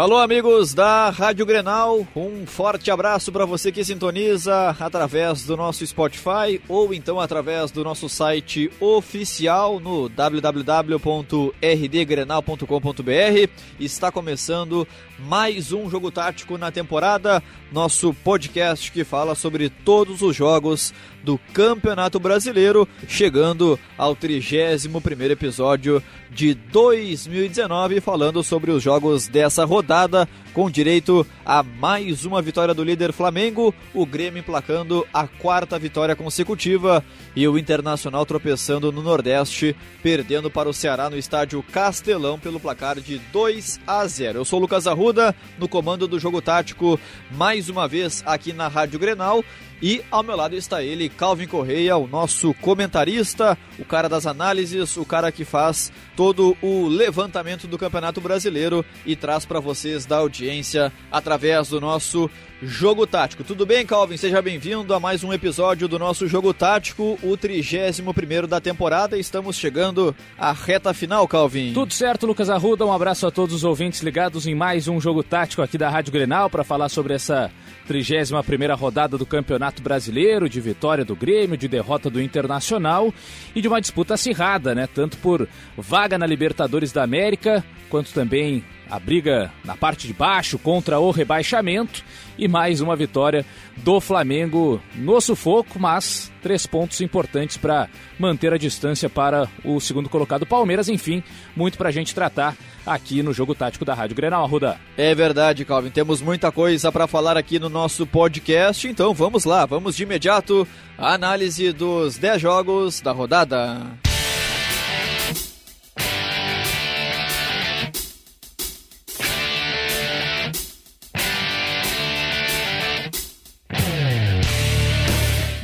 Alô, amigos da Rádio Grenal, um forte abraço para você que sintoniza através do nosso Spotify ou então através do nosso site oficial no www.rdgrenal.com.br. Está começando mais um jogo tático na temporada, nosso podcast que fala sobre todos os jogos do Campeonato Brasileiro, chegando ao 31º episódio de 2019, falando sobre os jogos dessa rodada, com direito a mais uma vitória do líder Flamengo, o Grêmio emplacando a quarta vitória consecutiva e o Internacional tropeçando no Nordeste, perdendo para o Ceará no estádio Castelão pelo placar de 2 a 0. Eu sou o Lucas Arruda, no comando do jogo tático, mais uma vez aqui na Rádio Grenal e ao meu lado está ele, Calvin Correia, o nosso comentarista, o cara das análises, o cara que faz todo o levantamento do Campeonato Brasileiro e traz para vocês da audiência através do nosso Jogo Tático. Tudo bem, Calvin? Seja bem-vindo a mais um episódio do nosso Jogo Tático, o 31 da temporada. Estamos chegando à reta final, Calvin. Tudo certo, Lucas Arruda. Um abraço a todos os ouvintes ligados em mais um Jogo Tático aqui da Rádio Grenal para falar sobre essa 31 rodada do Campeonato Brasileiro, de vitória do Grêmio, de derrota do Internacional e de uma disputa acirrada, né? Tanto por vaga na Libertadores da América, quanto também a briga na parte de baixo contra o rebaixamento e mais uma vitória do Flamengo no sufoco, mas três pontos importantes para manter a distância para o segundo colocado Palmeiras. Enfim, muito para a gente tratar aqui no Jogo Tático da Rádio Grenal, Arruda. É verdade, Calvin. Temos muita coisa para falar aqui no nosso podcast, então vamos lá, vamos de imediato à análise dos 10 jogos da rodada.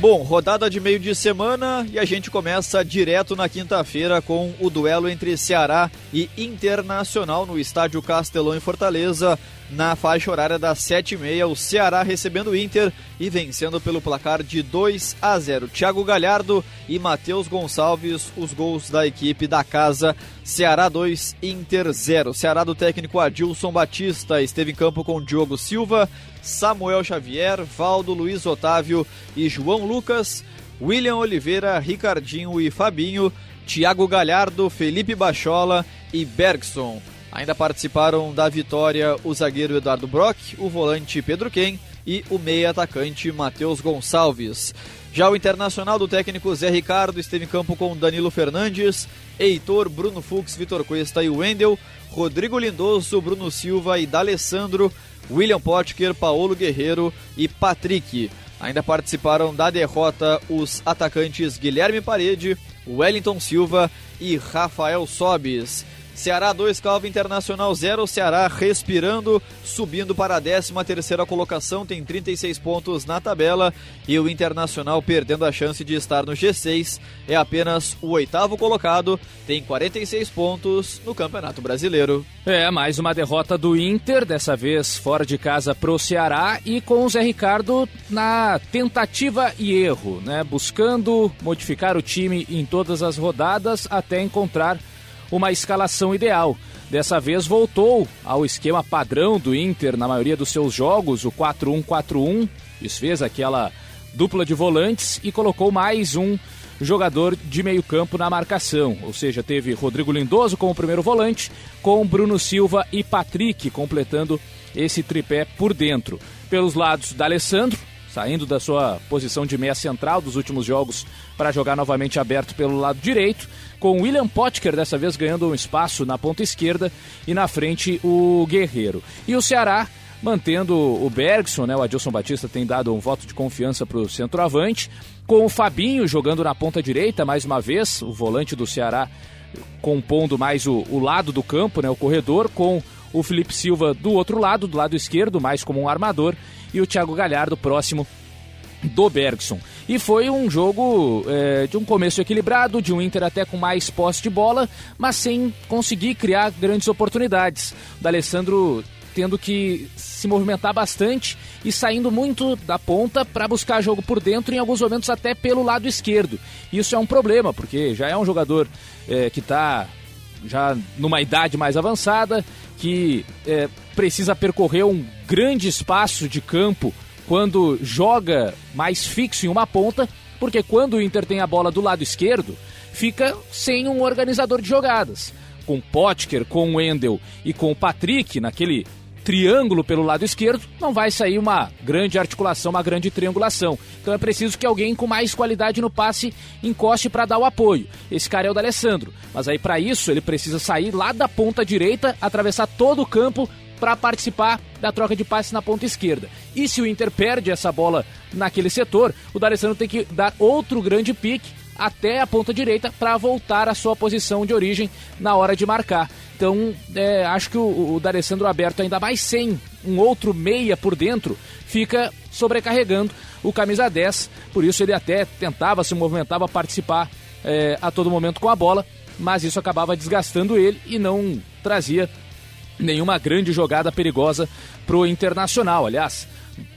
Bom, rodada de meio de semana e a gente começa direto na quinta-feira com o duelo entre Ceará e Internacional no estádio Castelão em Fortaleza na faixa horária das 7h30, o Ceará recebendo o Inter e vencendo pelo placar de 2 a 0. Thiago Galhardo e Matheus Gonçalves, os gols da equipe da casa. Ceará 2, Inter 0. Ceará do técnico Adilson Batista esteve em campo com Diogo Silva, Samuel Xavier, Valdo Luiz Otávio e João Lucas, William Oliveira, Ricardinho e Fabinho, Thiago Galhardo, Felipe Bachola e Bergson. Ainda participaram da vitória o zagueiro Eduardo Brock, o volante Pedro Ken e o meia atacante Matheus Gonçalves. Já o internacional do técnico Zé Ricardo esteve em campo com Danilo Fernandes, Heitor, Bruno Fux, Vitor Cuesta e Wendel, Rodrigo Lindoso, Bruno Silva e D'Alessandro, William Potker, Paulo Guerreiro e Patrick. Ainda participaram da derrota os atacantes Guilherme Parede, Wellington Silva e Rafael Sobis. Ceará 2, Calva Internacional 0. Ceará respirando, subindo para a 13 terceira colocação, tem 36 pontos na tabela. E o Internacional perdendo a chance de estar no G6. É apenas o oitavo colocado, tem 46 pontos no Campeonato Brasileiro. É, mais uma derrota do Inter, dessa vez fora de casa pro Ceará e com o Zé Ricardo na tentativa e erro, né? Buscando modificar o time em todas as rodadas até encontrar uma escalação ideal. Dessa vez voltou ao esquema padrão do Inter na maioria dos seus jogos, o 4-1-4-1. Desfez aquela dupla de volantes e colocou mais um jogador de meio campo na marcação. Ou seja, teve Rodrigo Lindoso como primeiro volante, com Bruno Silva e Patrick completando esse tripé por dentro. Pelos lados, D'Alessandro, saindo da sua posição de meia central dos últimos jogos para jogar novamente aberto pelo lado direito com William Potker dessa vez ganhando um espaço na ponta esquerda e na frente o Guerreiro. E o Ceará mantendo o Bergson, né? O Adilson Batista tem dado um voto de confiança para o centroavante, com o Fabinho jogando na ponta direita mais uma vez, o volante do Ceará compondo mais o, o lado do campo, né? O corredor, com o Felipe Silva do outro lado, do lado esquerdo, mais como um armador, e o Thiago Galhardo próximo do Bergson. E foi um jogo é, de um começo equilibrado, de um Inter até com mais posse de bola, mas sem conseguir criar grandes oportunidades. O D'Alessandro tendo que se movimentar bastante e saindo muito da ponta para buscar jogo por dentro, em alguns momentos até pelo lado esquerdo. Isso é um problema, porque já é um jogador é, que está já numa idade mais avançada, que é, precisa percorrer um grande espaço de campo quando joga mais fixo em uma ponta, porque quando o Inter tem a bola do lado esquerdo, fica sem um organizador de jogadas. Com Potker, com Wendel e com o Patrick naquele triângulo pelo lado esquerdo, não vai sair uma grande articulação, uma grande triangulação. Então é preciso que alguém com mais qualidade no passe encoste para dar o apoio. Esse cara é o D'Alessandro. Mas aí para isso ele precisa sair lá da ponta direita, atravessar todo o campo para participar da troca de passes na ponta esquerda. E se o Inter perde essa bola naquele setor, o D'Alessandro tem que dar outro grande pique até a ponta direita para voltar à sua posição de origem na hora de marcar. Então, é, acho que o, o D'Alessandro aberto, ainda mais sem um outro meia por dentro, fica sobrecarregando o camisa 10. Por isso ele até tentava, se movimentava, participar é, a todo momento com a bola, mas isso acabava desgastando ele e não trazia nenhuma grande jogada perigosa para o Internacional. Aliás,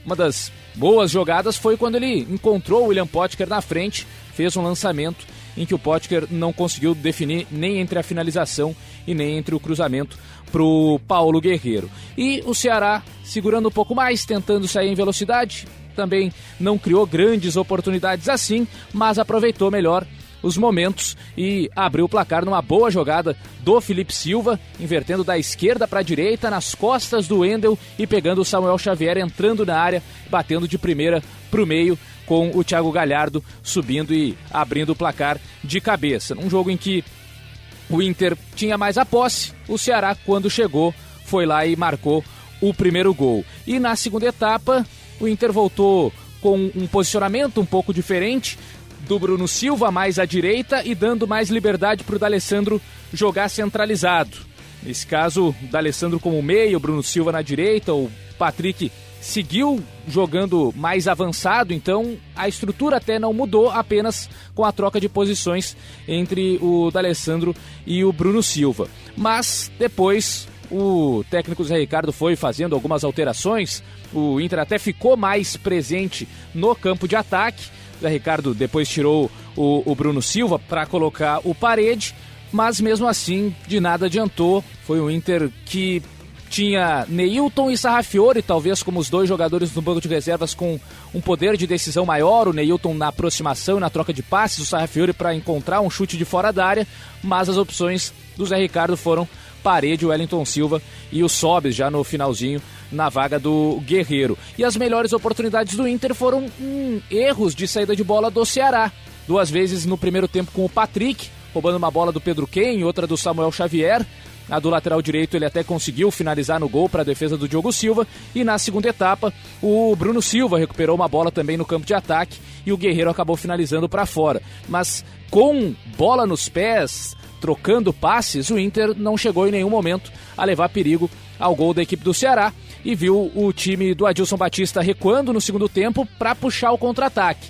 uma das boas jogadas foi quando ele encontrou o William Potker na frente, fez um lançamento em que o Potker não conseguiu definir nem entre a finalização e nem entre o cruzamento para o Paulo Guerreiro. E o Ceará segurando um pouco mais, tentando sair em velocidade, também não criou grandes oportunidades assim, mas aproveitou melhor os momentos e abriu o placar numa boa jogada do Felipe Silva, invertendo da esquerda para a direita, nas costas do Wendel e pegando o Samuel Xavier entrando na área, batendo de primeira para o meio com o Thiago Galhardo subindo e abrindo o placar de cabeça. Num jogo em que o Inter tinha mais a posse, o Ceará, quando chegou, foi lá e marcou o primeiro gol. E na segunda etapa, o Inter voltou com um posicionamento um pouco diferente do Bruno Silva mais à direita e dando mais liberdade para o D'Alessandro jogar centralizado. Nesse caso, o D'Alessandro como meio, Bruno Silva na direita, o Patrick seguiu jogando mais avançado, então a estrutura até não mudou, apenas com a troca de posições entre o D'Alessandro e o Bruno Silva. Mas depois o técnico Zé Ricardo foi fazendo algumas alterações, o Inter até ficou mais presente no campo de ataque. Zé Ricardo depois tirou o, o Bruno Silva para colocar o parede, mas mesmo assim de nada adiantou. Foi o Inter que tinha Neilton e Sarrafiore, talvez como os dois jogadores do banco de reservas com um poder de decisão maior, o Neilton na aproximação e na troca de passes, o Sarrafiore para encontrar um chute de fora da área, mas as opções do Zé Ricardo foram Parede, Wellington Silva e o Sobes já no finalzinho na vaga do Guerreiro. E as melhores oportunidades do Inter foram hum, erros de saída de bola do Ceará. Duas vezes no primeiro tempo com o Patrick, roubando uma bola do Pedro Ken, outra do Samuel Xavier. A do lateral direito ele até conseguiu finalizar no gol para a defesa do Diogo Silva. E na segunda etapa, o Bruno Silva recuperou uma bola também no campo de ataque e o Guerreiro acabou finalizando para fora. Mas com bola nos pés, trocando passes, o Inter não chegou em nenhum momento a levar perigo ao gol da equipe do Ceará e viu o time do Adilson Batista recuando no segundo tempo para puxar o contra-ataque.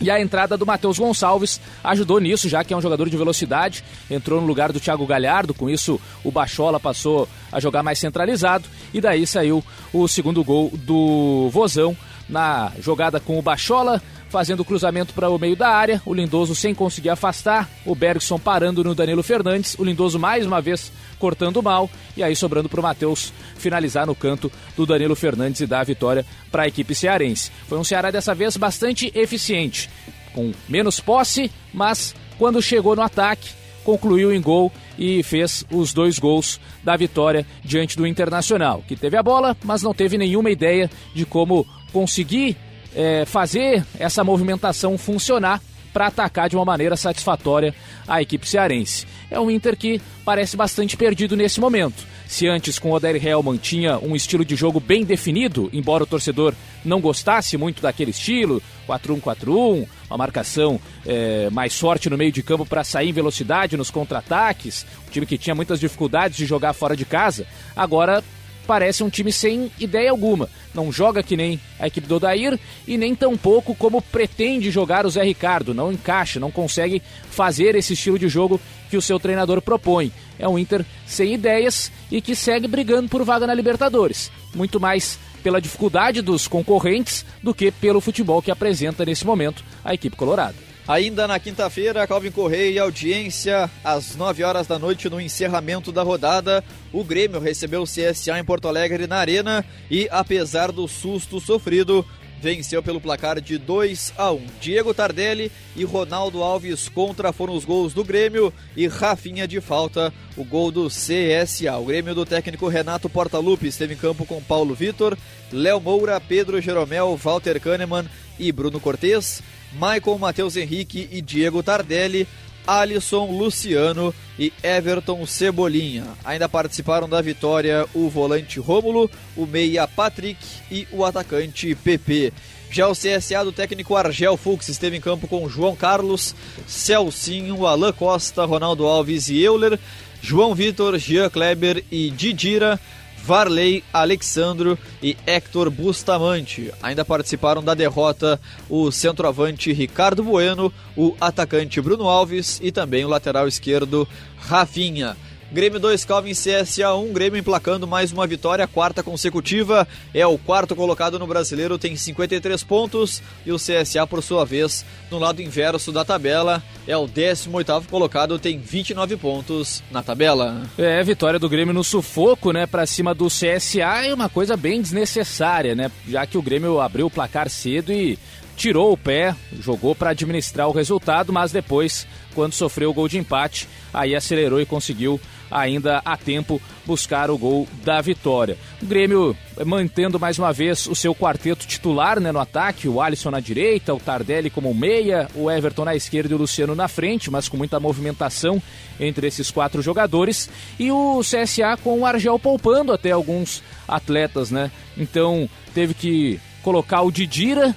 E a entrada do Matheus Gonçalves ajudou nisso, já que é um jogador de velocidade, entrou no lugar do Thiago Galhardo, com isso o Bachola passou a jogar mais centralizado, e daí saiu o segundo gol do Vozão na jogada com o Bachola, fazendo o cruzamento para o meio da área, o Lindoso sem conseguir afastar, o Bergson parando no Danilo Fernandes, o Lindoso mais uma vez cortando mal, e aí sobrando para o Matheus finalizar no canto do Danilo Fernandes e dar a vitória para a equipe cearense. Foi um Ceará dessa vez bastante eficiente, com menos posse, mas quando chegou no ataque, concluiu em gol e fez os dois gols da vitória diante do Internacional, que teve a bola, mas não teve nenhuma ideia de como conseguir é, fazer essa movimentação funcionar para atacar de uma maneira satisfatória a equipe cearense. É um Inter que parece bastante perdido nesse momento. Se antes com o Oder Helman tinha um estilo de jogo bem definido, embora o torcedor não gostasse muito daquele estilo, 4-1-4-1, uma marcação é, mais forte no meio de campo para sair em velocidade nos contra-ataques, um time que tinha muitas dificuldades de jogar fora de casa, agora parece um time sem ideia alguma. Não joga que nem a equipe do Odair e nem tão pouco como pretende jogar o Zé Ricardo. Não encaixa, não consegue fazer esse estilo de jogo que o seu treinador propõe. É um Inter sem ideias e que segue brigando por vaga na Libertadores. Muito mais pela dificuldade dos concorrentes do que pelo futebol que apresenta nesse momento a equipe colorada. Ainda na quinta-feira, Calvin Correia e audiência, às 9 horas da noite, no encerramento da rodada, o Grêmio recebeu o CSA em Porto Alegre na Arena e, apesar do susto sofrido, venceu pelo placar de 2 a 1. Diego Tardelli e Ronaldo Alves contra foram os gols do Grêmio e Rafinha de falta, o gol do CSA. O Grêmio do técnico Renato Portaluppi esteve em campo com Paulo Vitor, Léo Moura, Pedro Jeromel, Walter Kahneman e Bruno Cortes, Michael Matheus Henrique e Diego Tardelli. Alisson, Luciano e Everton Cebolinha. Ainda participaram da vitória o volante Rômulo, o meia Patrick e o atacante PP. Já o CSA do técnico Argel Fux esteve em campo com João Carlos, Celcinho, Alain Costa, Ronaldo Alves e Euler, João Vitor, Jean Kleber e Didira. Varley, Alexandro e Héctor Bustamante. Ainda participaram da derrota o centroavante Ricardo Bueno, o atacante Bruno Alves e também o lateral esquerdo Rafinha. Grêmio 2, Calvin CSA 1, Grêmio emplacando mais uma vitória, quarta consecutiva, é o quarto colocado no brasileiro, tem 53 pontos, e o CSA, por sua vez, no lado inverso da tabela, é o 18 colocado, tem 29 pontos na tabela. É, vitória do Grêmio no sufoco, né, pra cima do CSA, é uma coisa bem desnecessária, né, já que o Grêmio abriu o placar cedo e tirou o pé, jogou para administrar o resultado, mas depois, quando sofreu o gol de empate, aí acelerou e conseguiu ainda a tempo buscar o gol da vitória. O Grêmio mantendo mais uma vez o seu quarteto titular né, no ataque, o Alisson na direita, o Tardelli como meia, o Everton na esquerda e o Luciano na frente, mas com muita movimentação entre esses quatro jogadores, e o CSA com o Argel poupando até alguns atletas, né? Então teve que colocar o Didira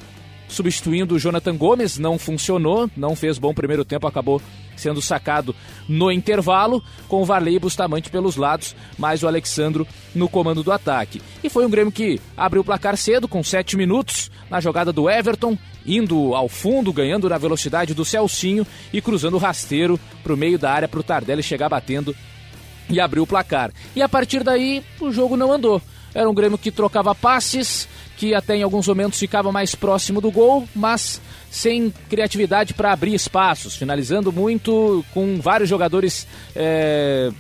substituindo o Jonathan Gomes, não funcionou, não fez bom primeiro tempo, acabou sendo sacado no intervalo, com o Varley e Bustamante pelos lados, mais o Alexandro no comando do ataque. E foi um Grêmio que abriu o placar cedo, com 7 minutos, na jogada do Everton, indo ao fundo, ganhando na velocidade do Celcinho e cruzando o rasteiro para o meio da área para o Tardelli chegar batendo e abrir o placar. E a partir daí, o jogo não andou. Era um Grêmio que trocava passes, que até em alguns momentos ficava mais próximo do gol, mas sem criatividade para abrir espaços, finalizando muito com vários jogadores é,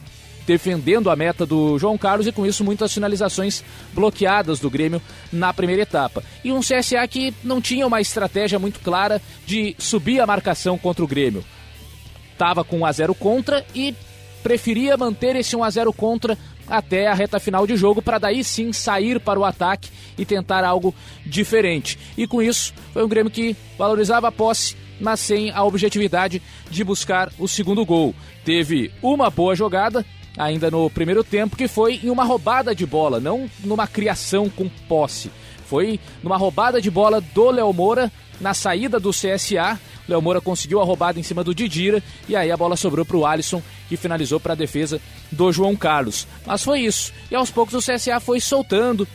defendendo a meta do João Carlos e com isso muitas finalizações bloqueadas do Grêmio na primeira etapa. E um CSA que não tinha uma estratégia muito clara de subir a marcação contra o Grêmio. Tava com 1 a 0 contra e preferia manter esse 1 a 0 contra até a reta final de jogo para daí sim sair para o ataque e tentar algo diferente. E com isso, foi um Grêmio que valorizava a posse, mas sem a objetividade de buscar o segundo gol. Teve uma boa jogada ainda no primeiro tempo que foi em uma roubada de bola, não numa criação com posse. Foi numa roubada de bola do Léo Moura na saída do CSA Léo Moura conseguiu a roubada em cima do Didira e aí a bola sobrou para o Alisson, que finalizou para a defesa do João Carlos. Mas foi isso. E aos poucos o CSA foi soltando.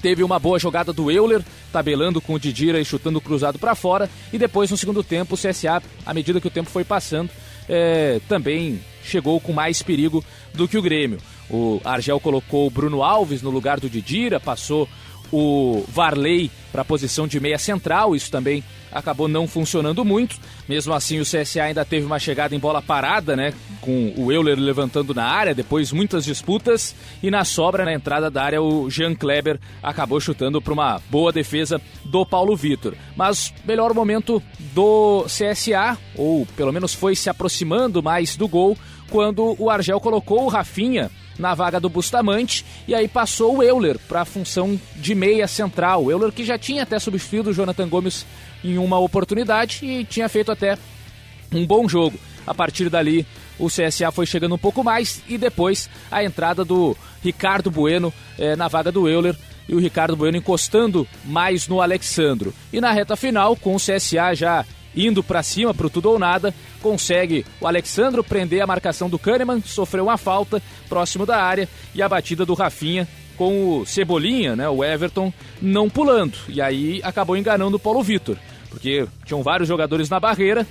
Teve uma boa jogada do Euler, tabelando com o Didira e chutando cruzado para fora. E depois, no segundo tempo, o CSA, à medida que o tempo foi passando, é, também chegou com mais perigo do que o Grêmio. O Argel colocou o Bruno Alves no lugar do Didira, passou o Varley para a posição de meia central, isso também acabou não funcionando muito. Mesmo assim, o CSA ainda teve uma chegada em bola parada, né? Com o Euler levantando na área, depois muitas disputas. E na sobra, na entrada da área, o Jean Kleber acabou chutando para uma boa defesa do Paulo Vitor. Mas melhor momento do CSA, ou pelo menos foi se aproximando mais do gol, quando o Argel colocou o Rafinha na vaga do Bustamante e aí passou o Euler para a função de meia central. O Euler que já tinha até substituído o Jonathan Gomes em uma oportunidade e tinha feito até um bom jogo. A partir dali, o CSA foi chegando um pouco mais e depois a entrada do Ricardo Bueno eh, na vaga do Euler e o Ricardo Bueno encostando mais no Alexandro. E na reta final, com o CSA já indo para cima, para tudo ou nada, consegue o Alexandro prender a marcação do Kahneman, sofreu uma falta próximo da área e a batida do Rafinha com o Cebolinha, né, o Everton, não pulando. E aí acabou enganando o Paulo Vitor, porque tinham vários jogadores na barreira,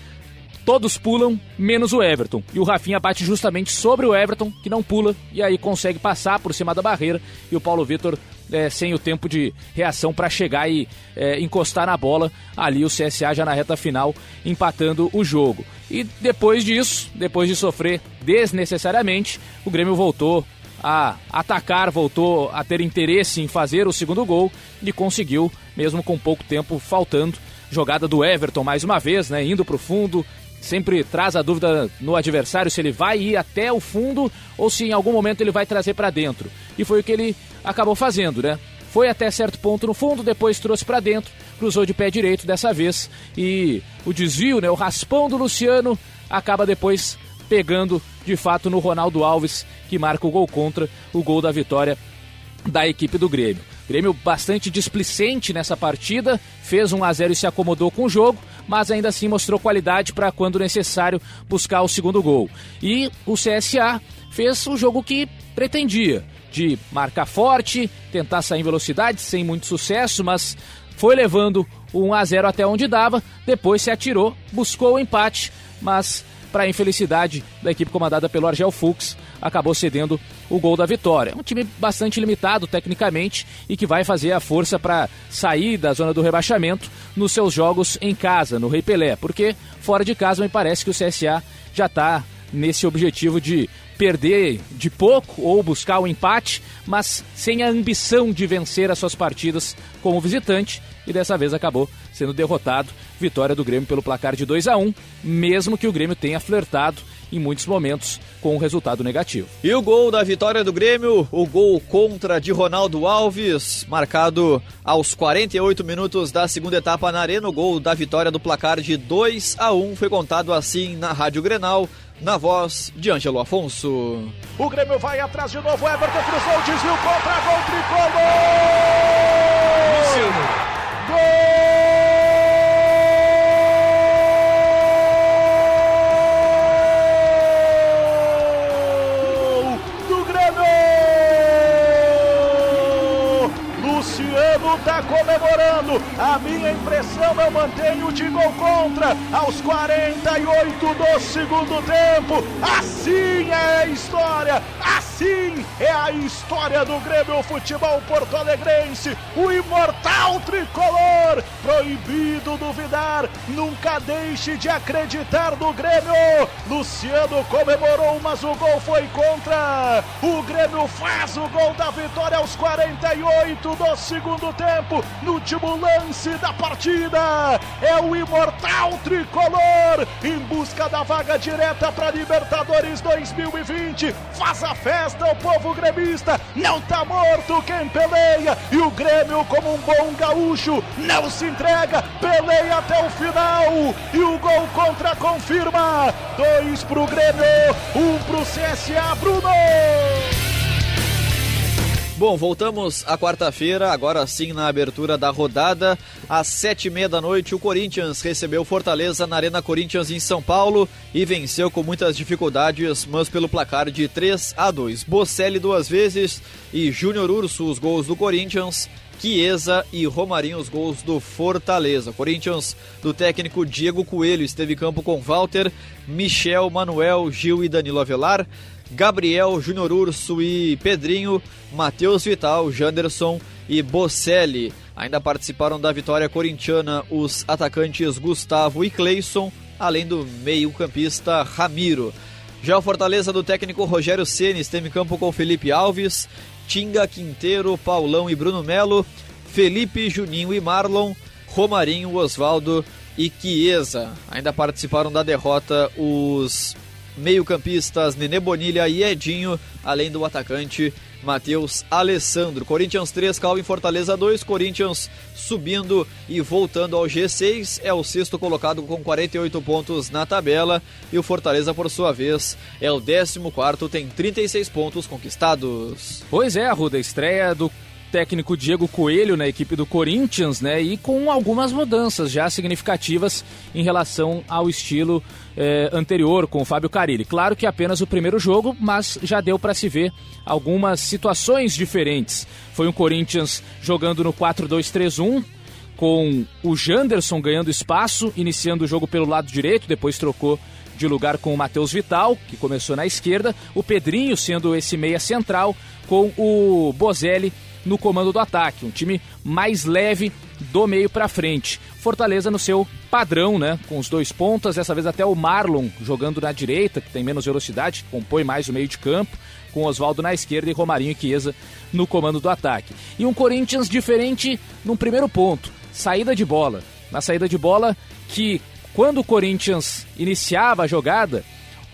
todos pulam, menos o Everton. E o Rafinha bate justamente sobre o Everton, que não pula, e aí consegue passar por cima da barreira, e o Paulo Vitor é, sem o tempo de reação para chegar e é, encostar na bola. Ali o CSA já na reta final empatando o jogo. E depois disso, depois de sofrer desnecessariamente, o Grêmio voltou a atacar, voltou a ter interesse em fazer o segundo gol e conseguiu, mesmo com pouco tempo faltando. Jogada do Everton mais uma vez, né, indo para o fundo, sempre traz a dúvida no adversário se ele vai ir até o fundo ou se em algum momento ele vai trazer para dentro. E foi o que ele acabou fazendo, né? Foi até certo ponto no fundo, depois trouxe para dentro, cruzou de pé direito dessa vez e o desvio, né, o raspão do Luciano acaba depois pegando de fato no Ronaldo Alves, que marca o gol contra, o gol da vitória da equipe do Grêmio. Grêmio bastante displicente nessa partida, fez 1 a 0 e se acomodou com o jogo, mas ainda assim mostrou qualidade para quando necessário buscar o segundo gol. E o CSA fez o jogo que pretendia, de marcar forte, tentar sair em velocidade, sem muito sucesso, mas foi levando o 1 a 0 até onde dava, depois se atirou, buscou o empate, mas para a infelicidade da equipe comandada pelo Argel Fux, acabou cedendo o gol da vitória. Um time bastante limitado tecnicamente e que vai fazer a força para sair da zona do rebaixamento nos seus jogos em casa, no Rei Pelé, porque fora de casa me parece que o CSA já está nesse objetivo de perder de pouco ou buscar o empate, mas sem a ambição de vencer as suas partidas como visitante e dessa vez acabou sendo derrotado. Vitória do Grêmio pelo placar de 2 a 1 mesmo que o Grêmio tenha flertado em muitos momentos com um resultado negativo. E o gol da vitória do Grêmio, o gol contra de Ronaldo Alves, marcado aos 48 minutos da segunda etapa na Arena, o gol da vitória do placar de 2 a 1 foi contado assim na Rádio Grenal na voz de Ângelo Afonso. O Grêmio vai atrás de novo, Everton cruzou, desvio contra, gol tricolor! Gol! Está comemorando. A minha impressão eu mantenho de gol contra aos 48 do segundo tempo. Assim é a história, assim é a história do Grêmio Futebol Porto Alegrense. O imortal tricolor, proibido duvidar, nunca deixe de acreditar no Grêmio. Luciano comemorou, mas o gol foi contra. O Grêmio faz o gol da vitória aos 48 do segundo tempo tempo, no último lance da partida. É o imortal tricolor em busca da vaga direta para Libertadores 2020. Faz a festa o povo gremista. Não tá morto quem peleia. E o Grêmio, como um bom gaúcho, não se entrega. Peleia até o final. E o gol contra confirma. Dois pro Grêmio, um pro CSA, Bruno. Bom, voltamos à quarta-feira, agora sim na abertura da rodada. Às sete e meia da noite, o Corinthians recebeu Fortaleza na Arena Corinthians em São Paulo e venceu com muitas dificuldades, mas pelo placar de 3 a 2. Bocelli duas vezes e Júnior Urso os gols do Corinthians. Chiesa e Romarinho os gols do Fortaleza. Corinthians do técnico Diego Coelho esteve em campo com Walter, Michel, Manuel, Gil e Danilo Avelar. Gabriel, Júnior Urso e Pedrinho, Matheus Vital, Janderson e Bocelli. Ainda participaram da vitória corintiana os atacantes Gustavo e Cleison, além do meio-campista Ramiro. Já o Fortaleza do técnico Rogério Ceni esteve em campo com Felipe Alves, Tinga, Quinteiro, Paulão e Bruno Melo, Felipe, Juninho e Marlon, Romarinho, Osvaldo e Chiesa. Ainda participaram da derrota os meio-campistas Nenê Bonilha e Edinho, além do atacante Matheus Alessandro. Corinthians 3, Calvin Fortaleza 2, Corinthians subindo e voltando ao G6, é o sexto colocado com 48 pontos na tabela e o Fortaleza, por sua vez, é o 14 quarto, tem 36 pontos conquistados. Pois é, Ruda, estreia do técnico Diego Coelho na equipe do Corinthians, né? E com algumas mudanças já significativas em relação ao estilo eh, anterior com o Fábio Carilli. Claro que apenas o primeiro jogo, mas já deu para se ver algumas situações diferentes. Foi um Corinthians jogando no 4-2-3-1, com o Janderson ganhando espaço, iniciando o jogo pelo lado direito, depois trocou de lugar com o Matheus Vital, que começou na esquerda, o Pedrinho sendo esse meia central, com o Bozelli no comando do ataque, um time mais leve do meio para frente. Fortaleza no seu padrão, né, com os dois pontas, dessa vez até o Marlon jogando na direita, que tem menos velocidade, que compõe mais o meio de campo, com Oswaldo na esquerda e Romarinho e Chiesa no comando do ataque. E um Corinthians diferente no primeiro ponto, saída de bola. Na saída de bola que quando o Corinthians iniciava a jogada,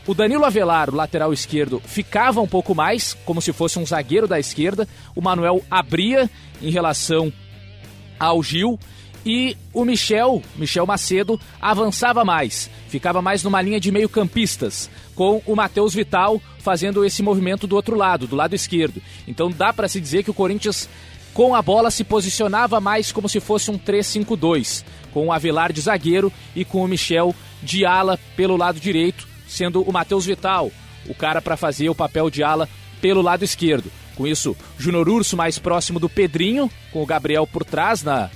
o Danilo Avelar, o lateral esquerdo, ficava um pouco mais, como se fosse um zagueiro da esquerda. O Manuel abria em relação ao Gil. E o Michel, Michel Macedo, avançava mais, ficava mais numa linha de meio-campistas, com o Matheus Vital fazendo esse movimento do outro lado, do lado esquerdo. Então dá para se dizer que o Corinthians, com a bola, se posicionava mais como se fosse um 3-5-2, com o Avelar de zagueiro e com o Michel de ala pelo lado direito sendo o Matheus Vital o cara para fazer o papel de ala pelo lado esquerdo. Com isso, Júnior Urso mais próximo do Pedrinho, com o Gabriel por trás na,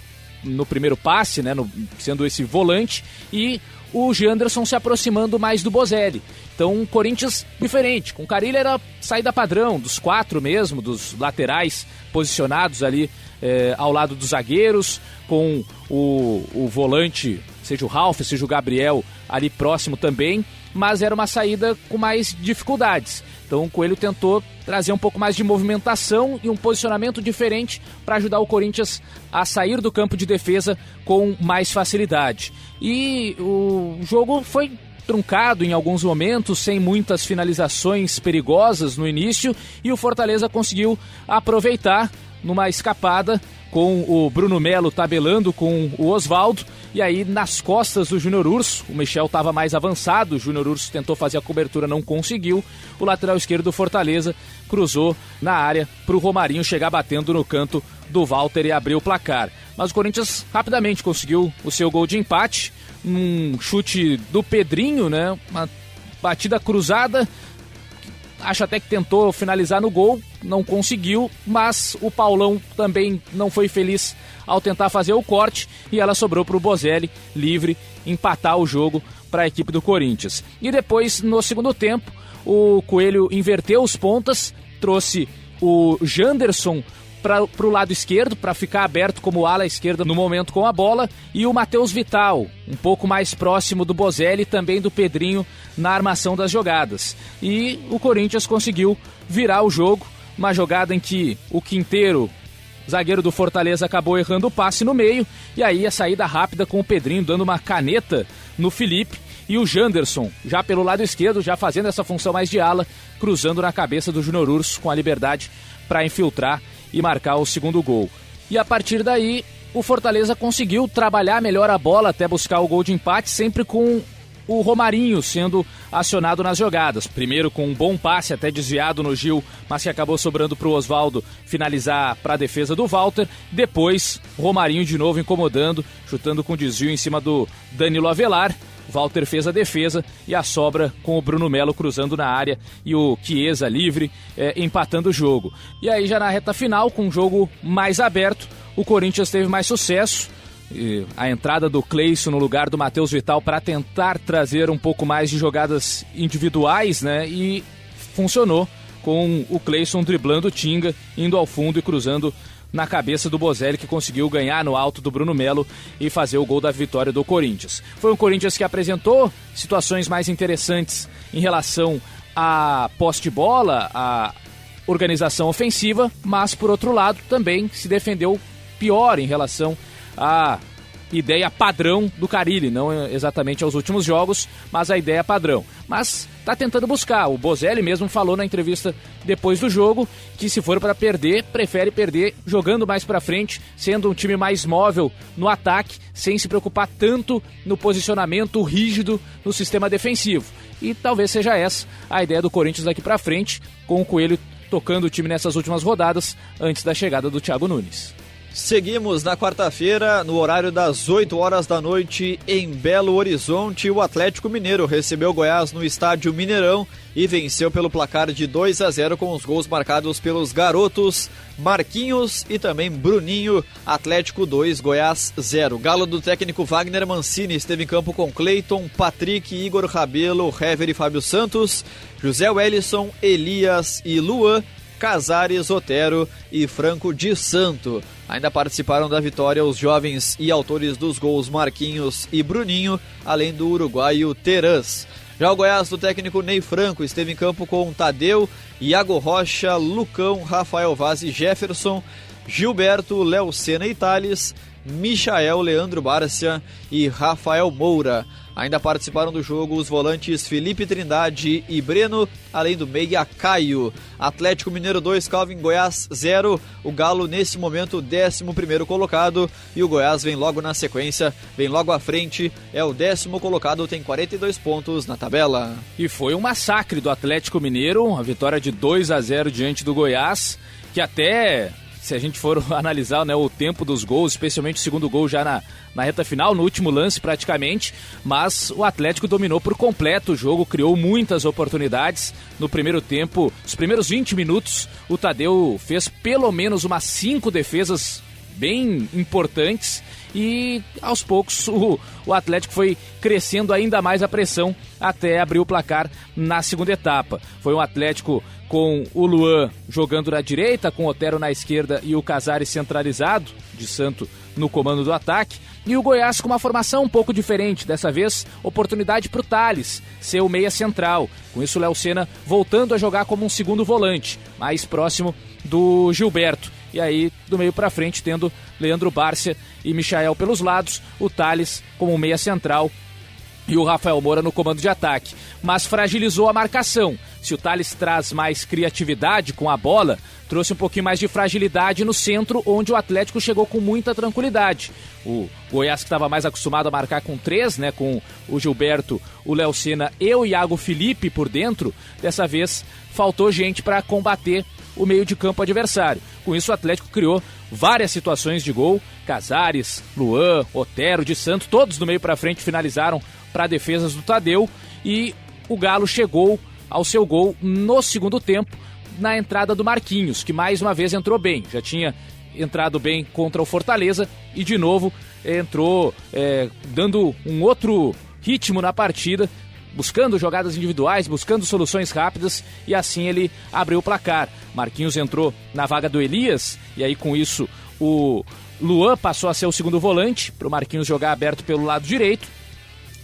no primeiro passe, né, no, sendo esse volante, e o Janderson se aproximando mais do Bozelli. Então, um Corinthians diferente. Com o Carilho era saída padrão, dos quatro mesmo, dos laterais posicionados ali eh, ao lado dos zagueiros, com o, o volante, seja o Ralf, seja o Gabriel, ali próximo também mas era uma saída com mais dificuldades. Então o Coelho tentou trazer um pouco mais de movimentação e um posicionamento diferente para ajudar o Corinthians a sair do campo de defesa com mais facilidade. E o jogo foi truncado em alguns momentos, sem muitas finalizações perigosas no início, e o Fortaleza conseguiu aproveitar numa escapada com o Bruno Melo tabelando com o Oswaldo e aí, nas costas do Júnior Urso, o Michel estava mais avançado, o Júnior Urso tentou fazer a cobertura, não conseguiu. O lateral esquerdo do Fortaleza cruzou na área para o Romarinho chegar batendo no canto do Walter e abrir o placar. Mas o Corinthians rapidamente conseguiu o seu gol de empate, um chute do Pedrinho, né? Uma batida cruzada. Acho até que tentou finalizar no gol, não conseguiu, mas o Paulão também não foi feliz ao tentar fazer o corte e ela sobrou para o Bozelli, livre, empatar o jogo para a equipe do Corinthians. E depois, no segundo tempo, o Coelho inverteu os pontas, trouxe o Janderson para o lado esquerdo, para ficar aberto como ala esquerda no momento com a bola, e o Matheus Vital, um pouco mais próximo do Bozelli e também do Pedrinho na armação das jogadas. E o Corinthians conseguiu virar o jogo, uma jogada em que o Quinteiro zagueiro do Fortaleza acabou errando o passe no meio. E aí a saída rápida com o Pedrinho dando uma caneta no Felipe. E o Janderson, já pelo lado esquerdo, já fazendo essa função mais de ala, cruzando na cabeça do Júnior Urso com a liberdade para infiltrar e marcar o segundo gol. E a partir daí, o Fortaleza conseguiu trabalhar melhor a bola até buscar o gol de empate, sempre com o Romarinho sendo acionado nas jogadas. Primeiro com um bom passe, até desviado no Gil, mas que acabou sobrando para o Oswaldo finalizar para a defesa do Walter. Depois, Romarinho de novo incomodando, chutando com desvio em cima do Danilo Avelar. Walter fez a defesa e a sobra com o Bruno Melo cruzando na área e o Chiesa livre é, empatando o jogo. E aí já na reta final, com um jogo mais aberto, o Corinthians teve mais sucesso a entrada do Cleison no lugar do Matheus Vital para tentar trazer um pouco mais de jogadas individuais, né? E funcionou com o Cleison driblando o Tinga, indo ao fundo e cruzando na cabeça do Bozelli, que conseguiu ganhar no alto do Bruno Melo e fazer o gol da vitória do Corinthians. Foi um Corinthians que apresentou situações mais interessantes em relação à poste bola, à organização ofensiva, mas por outro lado também se defendeu pior em relação a ideia padrão do Carilli, não exatamente aos últimos jogos, mas a ideia padrão. Mas tá tentando buscar. O Bozelli mesmo falou na entrevista depois do jogo que se for para perder, prefere perder jogando mais para frente, sendo um time mais móvel no ataque, sem se preocupar tanto no posicionamento rígido no sistema defensivo. E talvez seja essa a ideia do Corinthians daqui para frente, com o Coelho tocando o time nessas últimas rodadas antes da chegada do Thiago Nunes. Seguimos na quarta-feira, no horário das 8 horas da noite, em Belo Horizonte. O Atlético Mineiro recebeu Goiás no estádio Mineirão e venceu pelo placar de 2 a 0 com os gols marcados pelos garotos Marquinhos e também Bruninho. Atlético 2, Goiás 0. Galo do técnico Wagner Mancini esteve em campo com Cleiton, Patrick, Igor Rabelo, Hever e Fábio Santos, José Wellison, Elias e Luan Casares, Otero e Franco de Santo. Ainda participaram da vitória os jovens e autores dos gols Marquinhos e Bruninho, além do uruguaio Terãs. Já o Goiás do técnico Ney Franco esteve em campo com Tadeu, Iago Rocha, Lucão, Rafael Vaz e Jefferson, Gilberto, Léo Sena e Thales, Michael, Leandro Bárcia e Rafael Moura. Ainda participaram do jogo os volantes Felipe Trindade e Breno, além do meia Caio. Atlético Mineiro 2, Calvin Goiás 0. O Galo, nesse momento, 11 colocado. E o Goiás vem logo na sequência, vem logo à frente. É o décimo colocado, tem 42 pontos na tabela. E foi um massacre do Atlético Mineiro, a vitória de 2 a 0 diante do Goiás, que até se a gente for analisar né, o tempo dos gols, especialmente o segundo gol já na, na reta final, no último lance praticamente, mas o Atlético dominou por completo o jogo, criou muitas oportunidades. No primeiro tempo, os primeiros 20 minutos, o Tadeu fez pelo menos umas cinco defesas bem importantes e aos poucos o, o Atlético foi crescendo ainda mais a pressão até abrir o placar na segunda etapa. Foi um Atlético com o Luan jogando na direita, com o Otero na esquerda e o Casares centralizado, de Santo no comando do ataque. E o Goiás com uma formação um pouco diferente, dessa vez oportunidade para o Thales, ser o meia central. Com isso, o Léo Senna voltando a jogar como um segundo volante, mais próximo do Gilberto. E aí, do meio para frente, tendo Leandro Bárcia e Michael pelos lados, o Thales como meia central e o Rafael Moura no comando de ataque. Mas fragilizou a marcação. Se o Thales traz mais criatividade com a bola, trouxe um pouquinho mais de fragilidade no centro, onde o Atlético chegou com muita tranquilidade. O Goiás, que estava mais acostumado a marcar com três, né, com o Gilberto, o Léo Sena e o Iago Felipe por dentro, dessa vez faltou gente para combater o meio de campo adversário. Com isso, o Atlético criou várias situações de gol. Casares, Luan, Otero, de Santos, todos do meio para frente finalizaram para defesas do Tadeu. E o Galo chegou ao seu gol no segundo tempo, na entrada do Marquinhos, que mais uma vez entrou bem. Já tinha entrado bem contra o Fortaleza e de novo entrou é, dando um outro ritmo na partida, buscando jogadas individuais, buscando soluções rápidas e assim ele abriu o placar. Marquinhos entrou na vaga do Elias e aí com isso o Luan passou a ser o segundo volante para o Marquinhos jogar aberto pelo lado direito.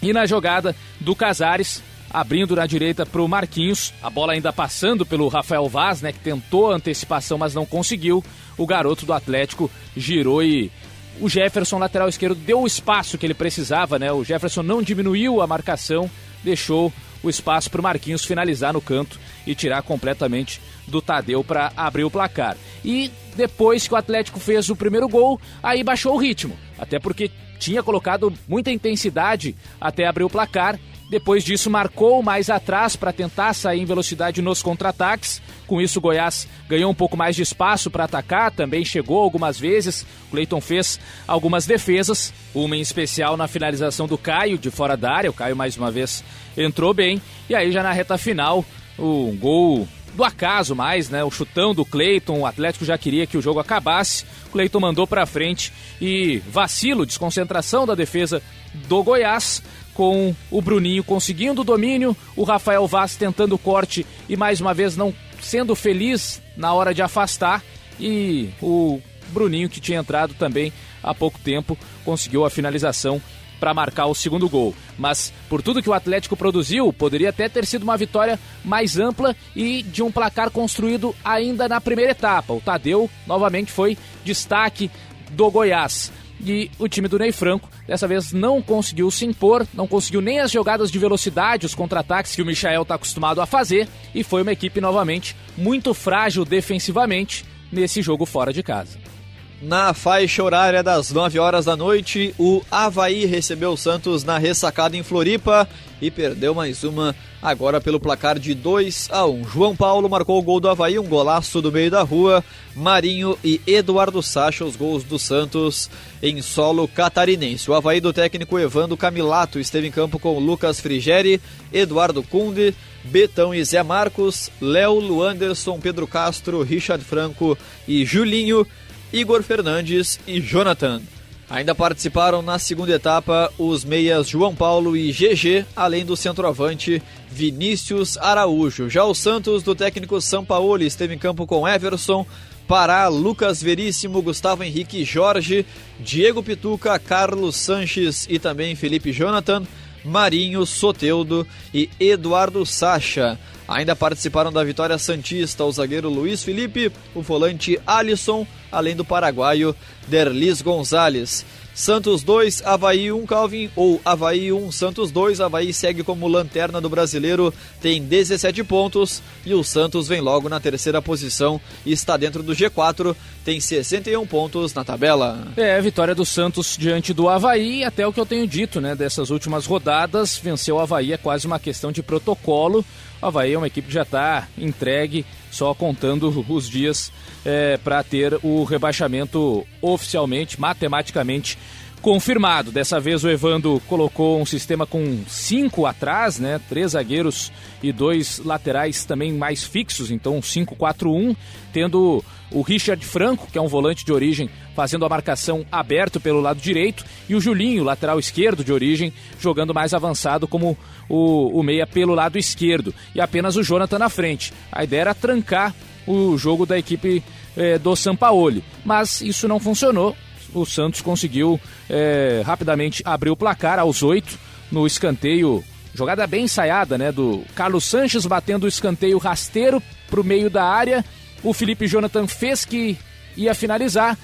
E na jogada do Casares, abrindo na direita para o Marquinhos, a bola ainda passando pelo Rafael Vaz, né, que tentou a antecipação, mas não conseguiu. O garoto do Atlético girou e o Jefferson, lateral esquerdo, deu o espaço que ele precisava, né? O Jefferson não diminuiu a marcação deixou o espaço para o Marquinhos finalizar no canto e tirar completamente do Tadeu para abrir o placar. E depois que o Atlético fez o primeiro gol, aí baixou o ritmo, até porque tinha colocado muita intensidade até abrir o placar depois disso, marcou mais atrás para tentar sair em velocidade nos contra-ataques. Com isso, o Goiás ganhou um pouco mais de espaço para atacar, também chegou algumas vezes. O Cleiton fez algumas defesas, uma em especial na finalização do Caio, de fora da área. O Caio, mais uma vez, entrou bem. E aí, já na reta final, o gol do acaso mais, né? O chutão do Cleiton, o Atlético já queria que o jogo acabasse. O Cleiton mandou para frente e vacilo, desconcentração da defesa do Goiás com o Bruninho conseguindo o domínio, o Rafael Vaz tentando o corte e mais uma vez não sendo feliz na hora de afastar e o Bruninho que tinha entrado também há pouco tempo conseguiu a finalização para marcar o segundo gol. Mas por tudo que o Atlético produziu, poderia até ter sido uma vitória mais ampla e de um placar construído ainda na primeira etapa. O Tadeu novamente foi destaque do Goiás. E o time do Ney Franco dessa vez não conseguiu se impor, não conseguiu nem as jogadas de velocidade, os contra-ataques que o Michael está acostumado a fazer, e foi uma equipe novamente muito frágil defensivamente nesse jogo fora de casa. Na faixa horária das 9 horas da noite, o Havaí recebeu o Santos na ressacada em Floripa e perdeu mais uma agora pelo placar de 2 a 1. João Paulo marcou o gol do Havaí, um golaço do meio da rua. Marinho e Eduardo Sacha, os gols do Santos em solo catarinense. O Havaí do técnico Evandro Camilato esteve em campo com Lucas Frigeri, Eduardo Kunde, Betão e Zé Marcos, Léo Luanderson, Pedro Castro, Richard Franco e Julinho. Igor Fernandes e Jonathan. Ainda participaram na segunda etapa os meias João Paulo e GG, além do centroavante Vinícius Araújo. Já o Santos, do técnico São Paulo, esteve em campo com Everson, Pará, Lucas Veríssimo, Gustavo Henrique Jorge, Diego Pituca, Carlos Sanches e também Felipe Jonathan, Marinho, Soteudo e Eduardo Sacha. Ainda participaram da vitória Santista o zagueiro Luiz Felipe, o volante Alisson, além do paraguaio Derlis Gonzalez. Santos 2, Havaí 1, Calvin, ou Havaí 1, Santos 2. Havaí segue como lanterna do brasileiro, tem 17 pontos e o Santos vem logo na terceira posição e está dentro do G4, tem 61 pontos na tabela. É, vitória do Santos diante do Havaí, até o que eu tenho dito, né, dessas últimas rodadas, venceu o Havaí é quase uma questão de protocolo. O Havaí é uma equipe que já está entregue, só contando os dias é, para ter o rebaixamento oficialmente, matematicamente confirmado. Dessa vez o Evando colocou um sistema com cinco atrás, né? Três zagueiros e dois laterais também mais fixos, então 5-4-1, tendo o Richard Franco, que é um volante de origem, fazendo a marcação aberto pelo lado direito, e o Julinho, lateral esquerdo de origem, jogando mais avançado como o, o meia pelo lado esquerdo, e apenas o Jonathan na frente. A ideia era trancar o jogo da equipe eh, do Sampaoli, mas isso não funcionou o Santos conseguiu é, rapidamente abrir o placar aos oito no escanteio. Jogada bem ensaiada, né? Do Carlos Sanches batendo o escanteio rasteiro para o meio da área. O Felipe Jonathan fez que ia finalizar,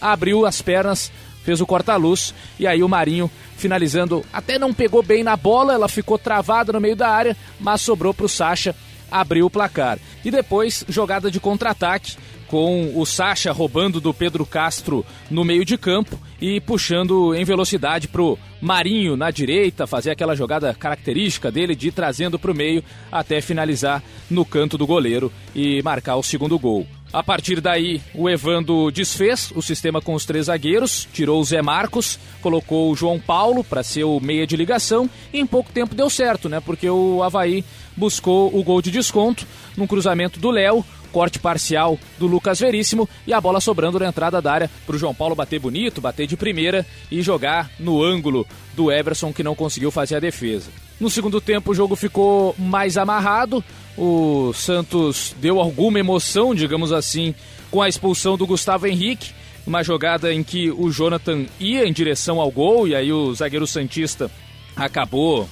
abriu as pernas, fez o corta-luz e aí o Marinho finalizando. Até não pegou bem na bola, ela ficou travada no meio da área, mas sobrou para o Sacha abrir o placar. E depois, jogada de contra-ataque com o Sacha roubando do Pedro Castro no meio de campo e puxando em velocidade pro Marinho na direita, fazer aquela jogada característica dele de ir trazendo pro meio até finalizar no canto do goleiro e marcar o segundo gol. A partir daí, o Evando desfez o sistema com os três zagueiros, tirou o Zé Marcos, colocou o João Paulo para ser o meia de ligação e em pouco tempo deu certo, né? Porque o Havaí buscou o gol de desconto num cruzamento do Léo, corte parcial do Lucas Veríssimo e a bola sobrando na entrada da área para o João Paulo bater bonito, bater de primeira e jogar no ângulo do Everson que não conseguiu fazer a defesa. No segundo tempo o jogo ficou mais amarrado, o Santos deu alguma emoção, digamos assim, com a expulsão do Gustavo Henrique, uma jogada em que o Jonathan ia em direção ao gol e aí o zagueiro Santista acabou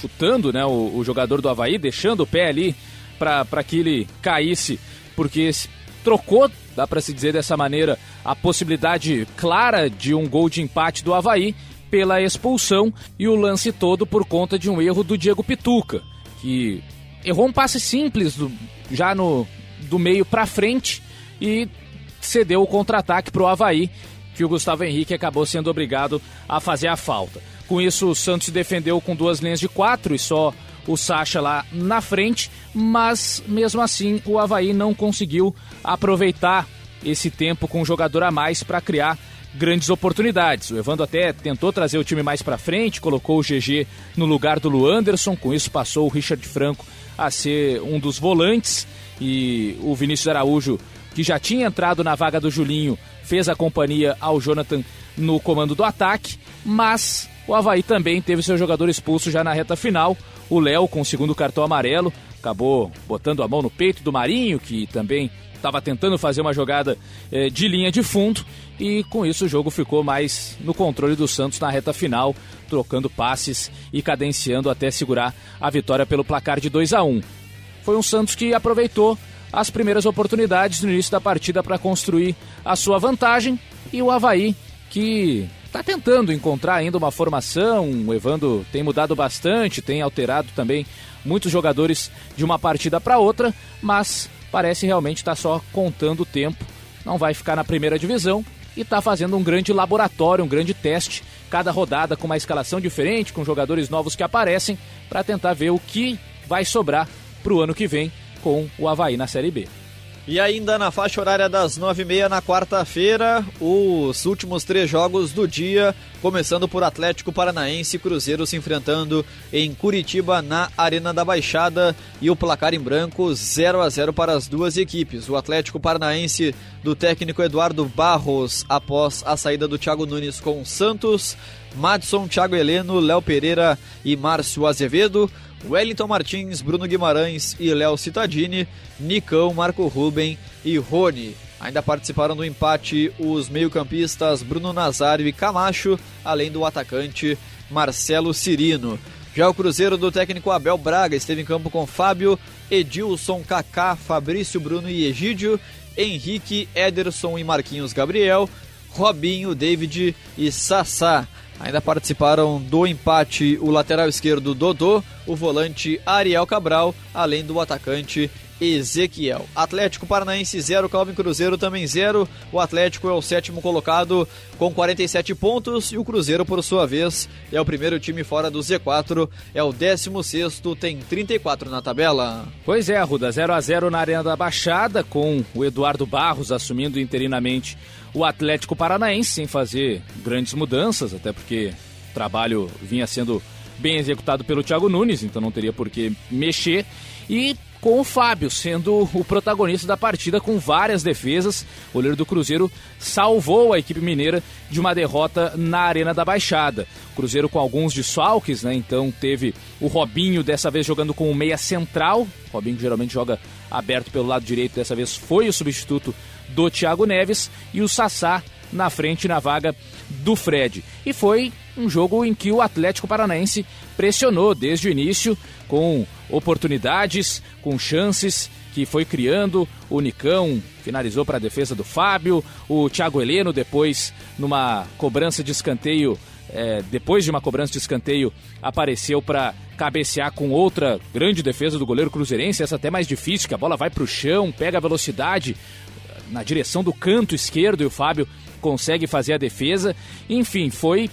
chutando né, o, o jogador do Havaí, deixando o pé ali para que ele caísse porque trocou, dá para se dizer dessa maneira, a possibilidade clara de um gol de empate do Havaí pela expulsão e o lance todo por conta de um erro do Diego Pituca, que errou um passe simples do, já no do meio para frente e cedeu o contra-ataque para o Havaí, que o Gustavo Henrique acabou sendo obrigado a fazer a falta. Com isso, o Santos se defendeu com duas linhas de quatro e só o Sacha lá na frente, mas mesmo assim o Havaí não conseguiu aproveitar esse tempo com um jogador a mais para criar grandes oportunidades. O Evandro até tentou trazer o time mais para frente, colocou o GG no lugar do Luanderson, com isso passou o Richard Franco a ser um dos volantes e o Vinícius Araújo, que já tinha entrado na vaga do Julinho, fez a companhia ao Jonathan no comando do ataque, mas o Havaí também teve seu jogador expulso já na reta final. O Léo, com o segundo cartão amarelo, acabou botando a mão no peito do Marinho, que também estava tentando fazer uma jogada eh, de linha de fundo. E com isso o jogo ficou mais no controle do Santos na reta final, trocando passes e cadenciando até segurar a vitória pelo placar de 2 a 1 Foi um Santos que aproveitou as primeiras oportunidades no início da partida para construir a sua vantagem. E o Havaí, que está tentando encontrar ainda uma formação. O Evando tem mudado bastante, tem alterado também muitos jogadores de uma partida para outra, mas parece realmente estar tá só contando o tempo. Não vai ficar na primeira divisão e está fazendo um grande laboratório, um grande teste, cada rodada com uma escalação diferente, com jogadores novos que aparecem, para tentar ver o que vai sobrar para o ano que vem com o Havaí na Série B. E ainda na faixa horária das nove e meia na quarta-feira, os últimos três jogos do dia, começando por Atlético Paranaense e Cruzeiro se enfrentando em Curitiba na Arena da Baixada e o placar em branco 0 a 0 para as duas equipes. O Atlético Paranaense do técnico Eduardo Barros após a saída do Thiago Nunes com Santos, Madson, Thiago Heleno, Léo Pereira e Márcio Azevedo. Wellington Martins, Bruno Guimarães e Léo Citadini, Nicão, Marco Ruben e Rony. Ainda participaram do empate os meio-campistas Bruno Nazário e Camacho, além do atacante Marcelo Cirino. Já o Cruzeiro do técnico Abel Braga esteve em campo com Fábio, Edilson, Kaká, Fabrício, Bruno e Egídio, Henrique, Ederson e Marquinhos Gabriel, Robinho, David e Sassá. Ainda participaram do empate o lateral esquerdo Dodô, o volante Ariel Cabral, além do atacante Ezequiel. Atlético Paranaense 0, Calvin Cruzeiro também 0. O Atlético é o sétimo colocado com 47 pontos e o Cruzeiro, por sua vez, é o primeiro time fora do Z4, é o 16, tem 34 na tabela. Pois é, Arruda, 0 a 0 na Arena da Baixada, com o Eduardo Barros assumindo interinamente o Atlético Paranaense, sem fazer grandes mudanças, até porque o trabalho vinha sendo bem executado pelo Thiago Nunes, então não teria por que mexer. E com o Fábio sendo o protagonista da partida com várias defesas. O goleiro do Cruzeiro salvou a equipe mineira de uma derrota na Arena da Baixada. Cruzeiro com alguns desfalques, né? Então teve o Robinho dessa vez jogando com o meia central. O Robinho que geralmente joga aberto pelo lado direito, dessa vez foi o substituto do Thiago Neves e o Sassá na frente na vaga do Fred. E foi um jogo em que o Atlético Paranaense pressionou desde o início com oportunidades, com chances que foi criando. O Nicão finalizou para a defesa do Fábio, o Thiago Heleno depois numa cobrança de escanteio, é, depois de uma cobrança de escanteio, apareceu para cabecear com outra grande defesa do goleiro cruzeirense, essa até mais difícil, que a bola vai para o chão, pega a velocidade na direção do canto esquerdo e o Fábio consegue fazer a defesa. Enfim, foi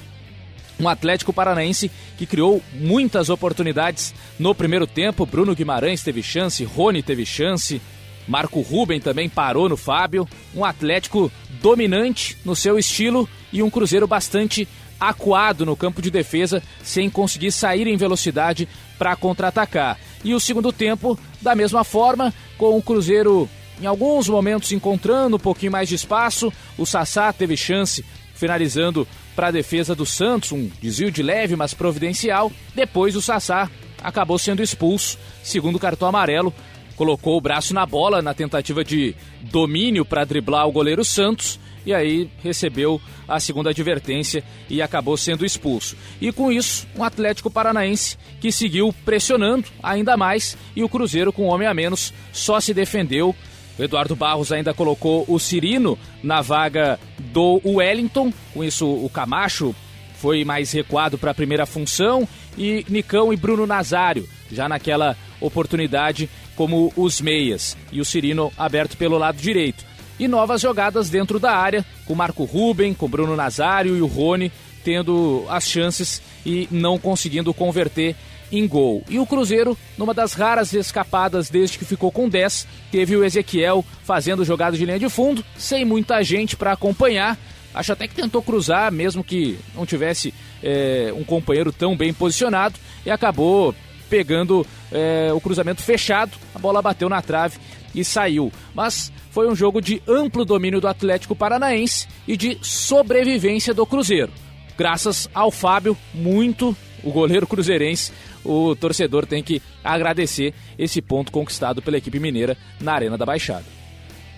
um Atlético Paranaense que criou muitas oportunidades no primeiro tempo. Bruno Guimarães teve chance, Rony teve chance, Marco Ruben também parou no Fábio. Um Atlético dominante no seu estilo e um Cruzeiro bastante acuado no campo de defesa, sem conseguir sair em velocidade para contra-atacar. E o segundo tempo, da mesma forma, com o Cruzeiro em alguns momentos encontrando um pouquinho mais de espaço. O Sassá teve chance finalizando para a defesa do Santos, um desvio de leve, mas providencial. Depois o Sassá acabou sendo expulso, segundo cartão amarelo. Colocou o braço na bola na tentativa de domínio para driblar o goleiro Santos e aí recebeu a segunda advertência e acabou sendo expulso. E com isso, um Atlético Paranaense que seguiu pressionando ainda mais e o Cruzeiro com um homem a menos só se defendeu o Eduardo Barros ainda colocou o Cirino na vaga do Wellington. Com isso, o Camacho foi mais recuado para a primeira função e Nicão e Bruno Nazário já naquela oportunidade como os meias e o Cirino aberto pelo lado direito. E novas jogadas dentro da área, com Marco Ruben, com Bruno Nazário e o Rony tendo as chances e não conseguindo converter em gol. E o Cruzeiro, numa das raras escapadas desde que ficou com 10, teve o Ezequiel fazendo jogada de linha de fundo, sem muita gente para acompanhar. Acho até que tentou cruzar, mesmo que não tivesse é, um companheiro tão bem posicionado, e acabou pegando é, o cruzamento fechado, a bola bateu na trave e saiu. Mas foi um jogo de amplo domínio do Atlético Paranaense e de sobrevivência do Cruzeiro. Graças ao Fábio, muito o goleiro cruzeirense, o torcedor tem que agradecer esse ponto conquistado pela equipe mineira na Arena da Baixada.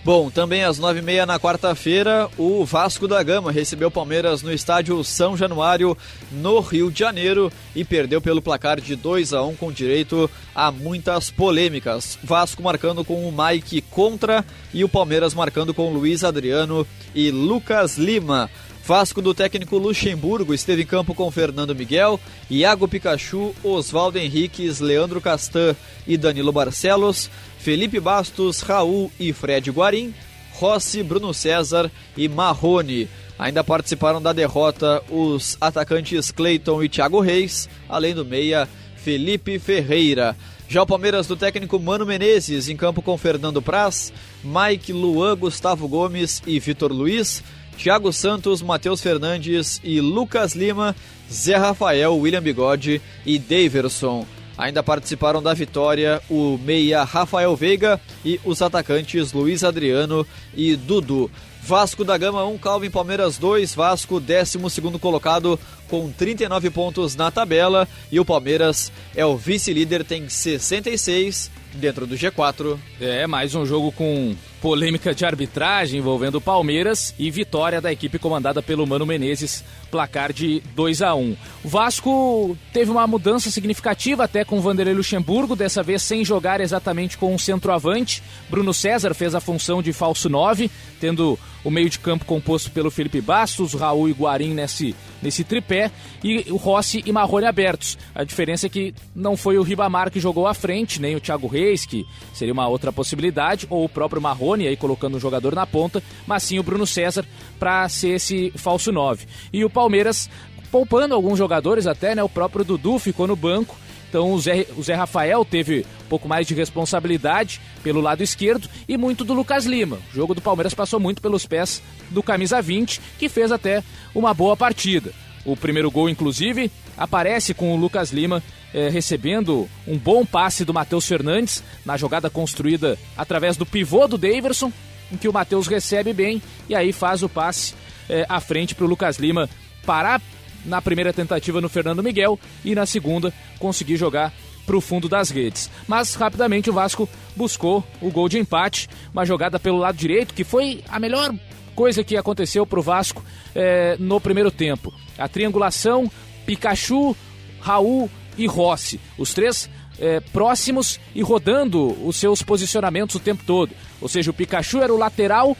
Bom, também às nove e meia na quarta-feira, o Vasco da Gama recebeu o Palmeiras no estádio São Januário, no Rio de Janeiro, e perdeu pelo placar de 2 a 1 um, com direito a muitas polêmicas. Vasco marcando com o Mike contra e o Palmeiras marcando com Luiz Adriano e Lucas Lima. Vasco do técnico Luxemburgo esteve em campo com Fernando Miguel, Iago Pikachu, Oswaldo Henriques, Leandro Castan e Danilo Barcelos, Felipe Bastos, Raul e Fred Guarim, Rossi, Bruno César e Marrone. Ainda participaram da derrota os atacantes Cleiton e Thiago Reis, além do meia Felipe Ferreira. Já o Palmeiras do técnico Mano Menezes, em campo com Fernando Praz, Mike, Luan, Gustavo Gomes e Vitor Luiz, Thiago Santos, Matheus Fernandes e Lucas Lima, Zé Rafael, William Bigode e Daverson. Ainda participaram da vitória o meia Rafael Veiga e os atacantes Luiz Adriano e Dudu. Vasco da Gama 1, Calvin Palmeiras 2, Vasco 12 colocado com 39 pontos na tabela e o Palmeiras é o vice-líder, tem 66 dentro do G4. É, mais um jogo com polêmica de arbitragem envolvendo o Palmeiras e vitória da equipe comandada pelo Mano Menezes, placar de 2 a 1. O Vasco teve uma mudança significativa até com o Vanderlei Luxemburgo, dessa vez sem jogar exatamente com um centroavante. Bruno César fez a função de falso 9, tendo o meio de campo composto pelo Felipe Bastos, Raul e Guarim nesse, nesse tripé e o Rossi e Marrone abertos. A diferença é que não foi o Ribamar que jogou à frente, nem o Thiago Reis, que seria uma outra possibilidade, ou o próprio Marrone aí colocando um jogador na ponta, mas sim o Bruno César para ser esse falso 9. E o Palmeiras poupando alguns jogadores até, né? O próprio Dudu ficou no banco então o Zé, o Zé Rafael teve um pouco mais de responsabilidade pelo lado esquerdo e muito do Lucas Lima. O jogo do Palmeiras passou muito pelos pés do camisa 20, que fez até uma boa partida. O primeiro gol, inclusive, aparece com o Lucas Lima eh, recebendo um bom passe do Matheus Fernandes na jogada construída através do pivô do Daverson, em que o Matheus recebe bem e aí faz o passe eh, à frente para o Lucas Lima parar na primeira tentativa no Fernando Miguel e na segunda conseguir jogar para o fundo das redes. Mas rapidamente o Vasco buscou o gol de empate, uma jogada pelo lado direito que foi a melhor coisa que aconteceu para o Vasco é, no primeiro tempo. A triangulação, Pikachu, Raul e Rossi, os três é, próximos e rodando os seus posicionamentos o tempo todo. Ou seja, o Pikachu era o lateral,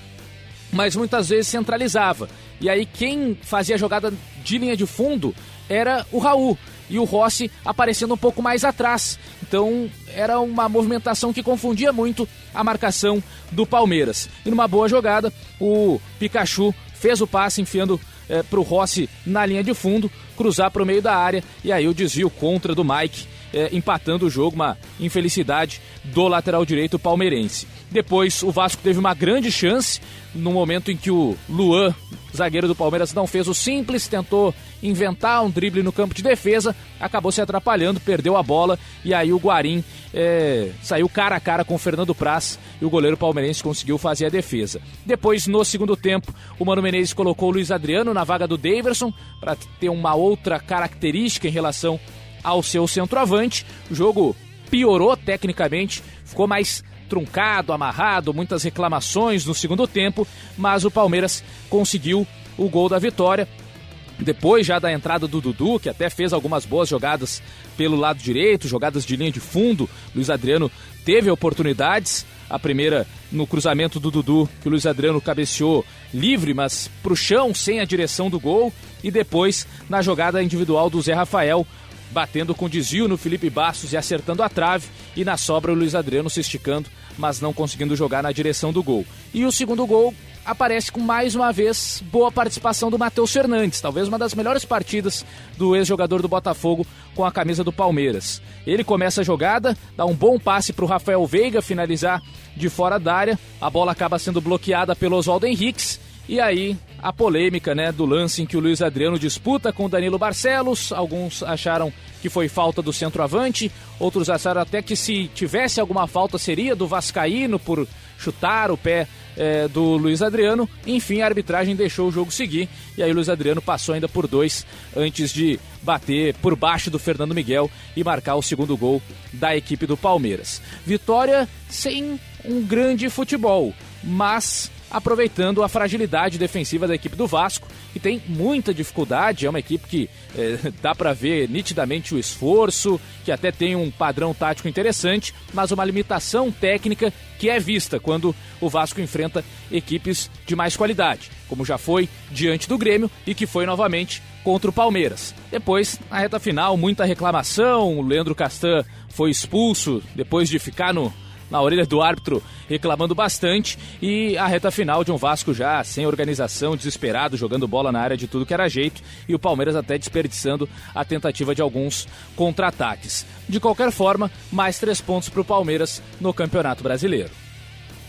mas muitas vezes centralizava. E aí quem fazia a jogada de linha de fundo era o Raul e o Rossi aparecendo um pouco mais atrás. Então era uma movimentação que confundia muito a marcação do Palmeiras. E numa boa jogada, o Pikachu fez o passe enfiando é, para o Rossi na linha de fundo, cruzar para o meio da área e aí o desvio contra do Mike, é, empatando o jogo, uma infelicidade do lateral direito palmeirense. Depois o Vasco teve uma grande chance no momento em que o Luan, zagueiro do Palmeiras, não fez o simples, tentou inventar um drible no campo de defesa, acabou se atrapalhando, perdeu a bola e aí o Guarim é, saiu cara a cara com o Fernando Praz e o goleiro palmeirense conseguiu fazer a defesa. Depois, no segundo tempo, o Mano Menezes colocou o Luiz Adriano na vaga do Daverson para ter uma outra característica em relação ao seu centroavante. O jogo piorou tecnicamente, ficou mais truncado, amarrado, muitas reclamações no segundo tempo, mas o Palmeiras conseguiu o gol da vitória. Depois já da entrada do Dudu, que até fez algumas boas jogadas pelo lado direito, jogadas de linha de fundo, Luiz Adriano teve oportunidades. A primeira no cruzamento do Dudu, que o Luiz Adriano cabeceou livre, mas para o chão, sem a direção do gol. E depois na jogada individual do Zé Rafael, batendo com desvio no Felipe Bastos e acertando a trave, e na sobra o Luiz Adriano se esticando, mas não conseguindo jogar na direção do gol. E o segundo gol aparece com mais uma vez boa participação do Matheus Fernandes, talvez uma das melhores partidas do ex-jogador do Botafogo com a camisa do Palmeiras. Ele começa a jogada, dá um bom passe para o Rafael Veiga finalizar de fora da área, a bola acaba sendo bloqueada pelo Oswaldo Henriques e aí a polêmica né, do lance em que o Luiz Adriano disputa com o Danilo Barcelos. Alguns acharam que foi falta do centroavante, outros acharam até que se tivesse alguma falta seria do Vascaíno por chutar o pé é, do Luiz Adriano. Enfim, a arbitragem deixou o jogo seguir e aí o Luiz Adriano passou ainda por dois antes de bater por baixo do Fernando Miguel e marcar o segundo gol da equipe do Palmeiras. Vitória sem um grande futebol, mas aproveitando a fragilidade defensiva da equipe do Vasco, que tem muita dificuldade, é uma equipe que é, dá para ver nitidamente o esforço, que até tem um padrão tático interessante, mas uma limitação técnica que é vista quando o Vasco enfrenta equipes de mais qualidade, como já foi diante do Grêmio e que foi novamente contra o Palmeiras. Depois, na reta final, muita reclamação, o Leandro Castan foi expulso depois de ficar no na orelha do árbitro, reclamando bastante. E a reta final de um Vasco já sem organização, desesperado, jogando bola na área de tudo que era jeito. E o Palmeiras até desperdiçando a tentativa de alguns contra-ataques. De qualquer forma, mais três pontos para o Palmeiras no Campeonato Brasileiro.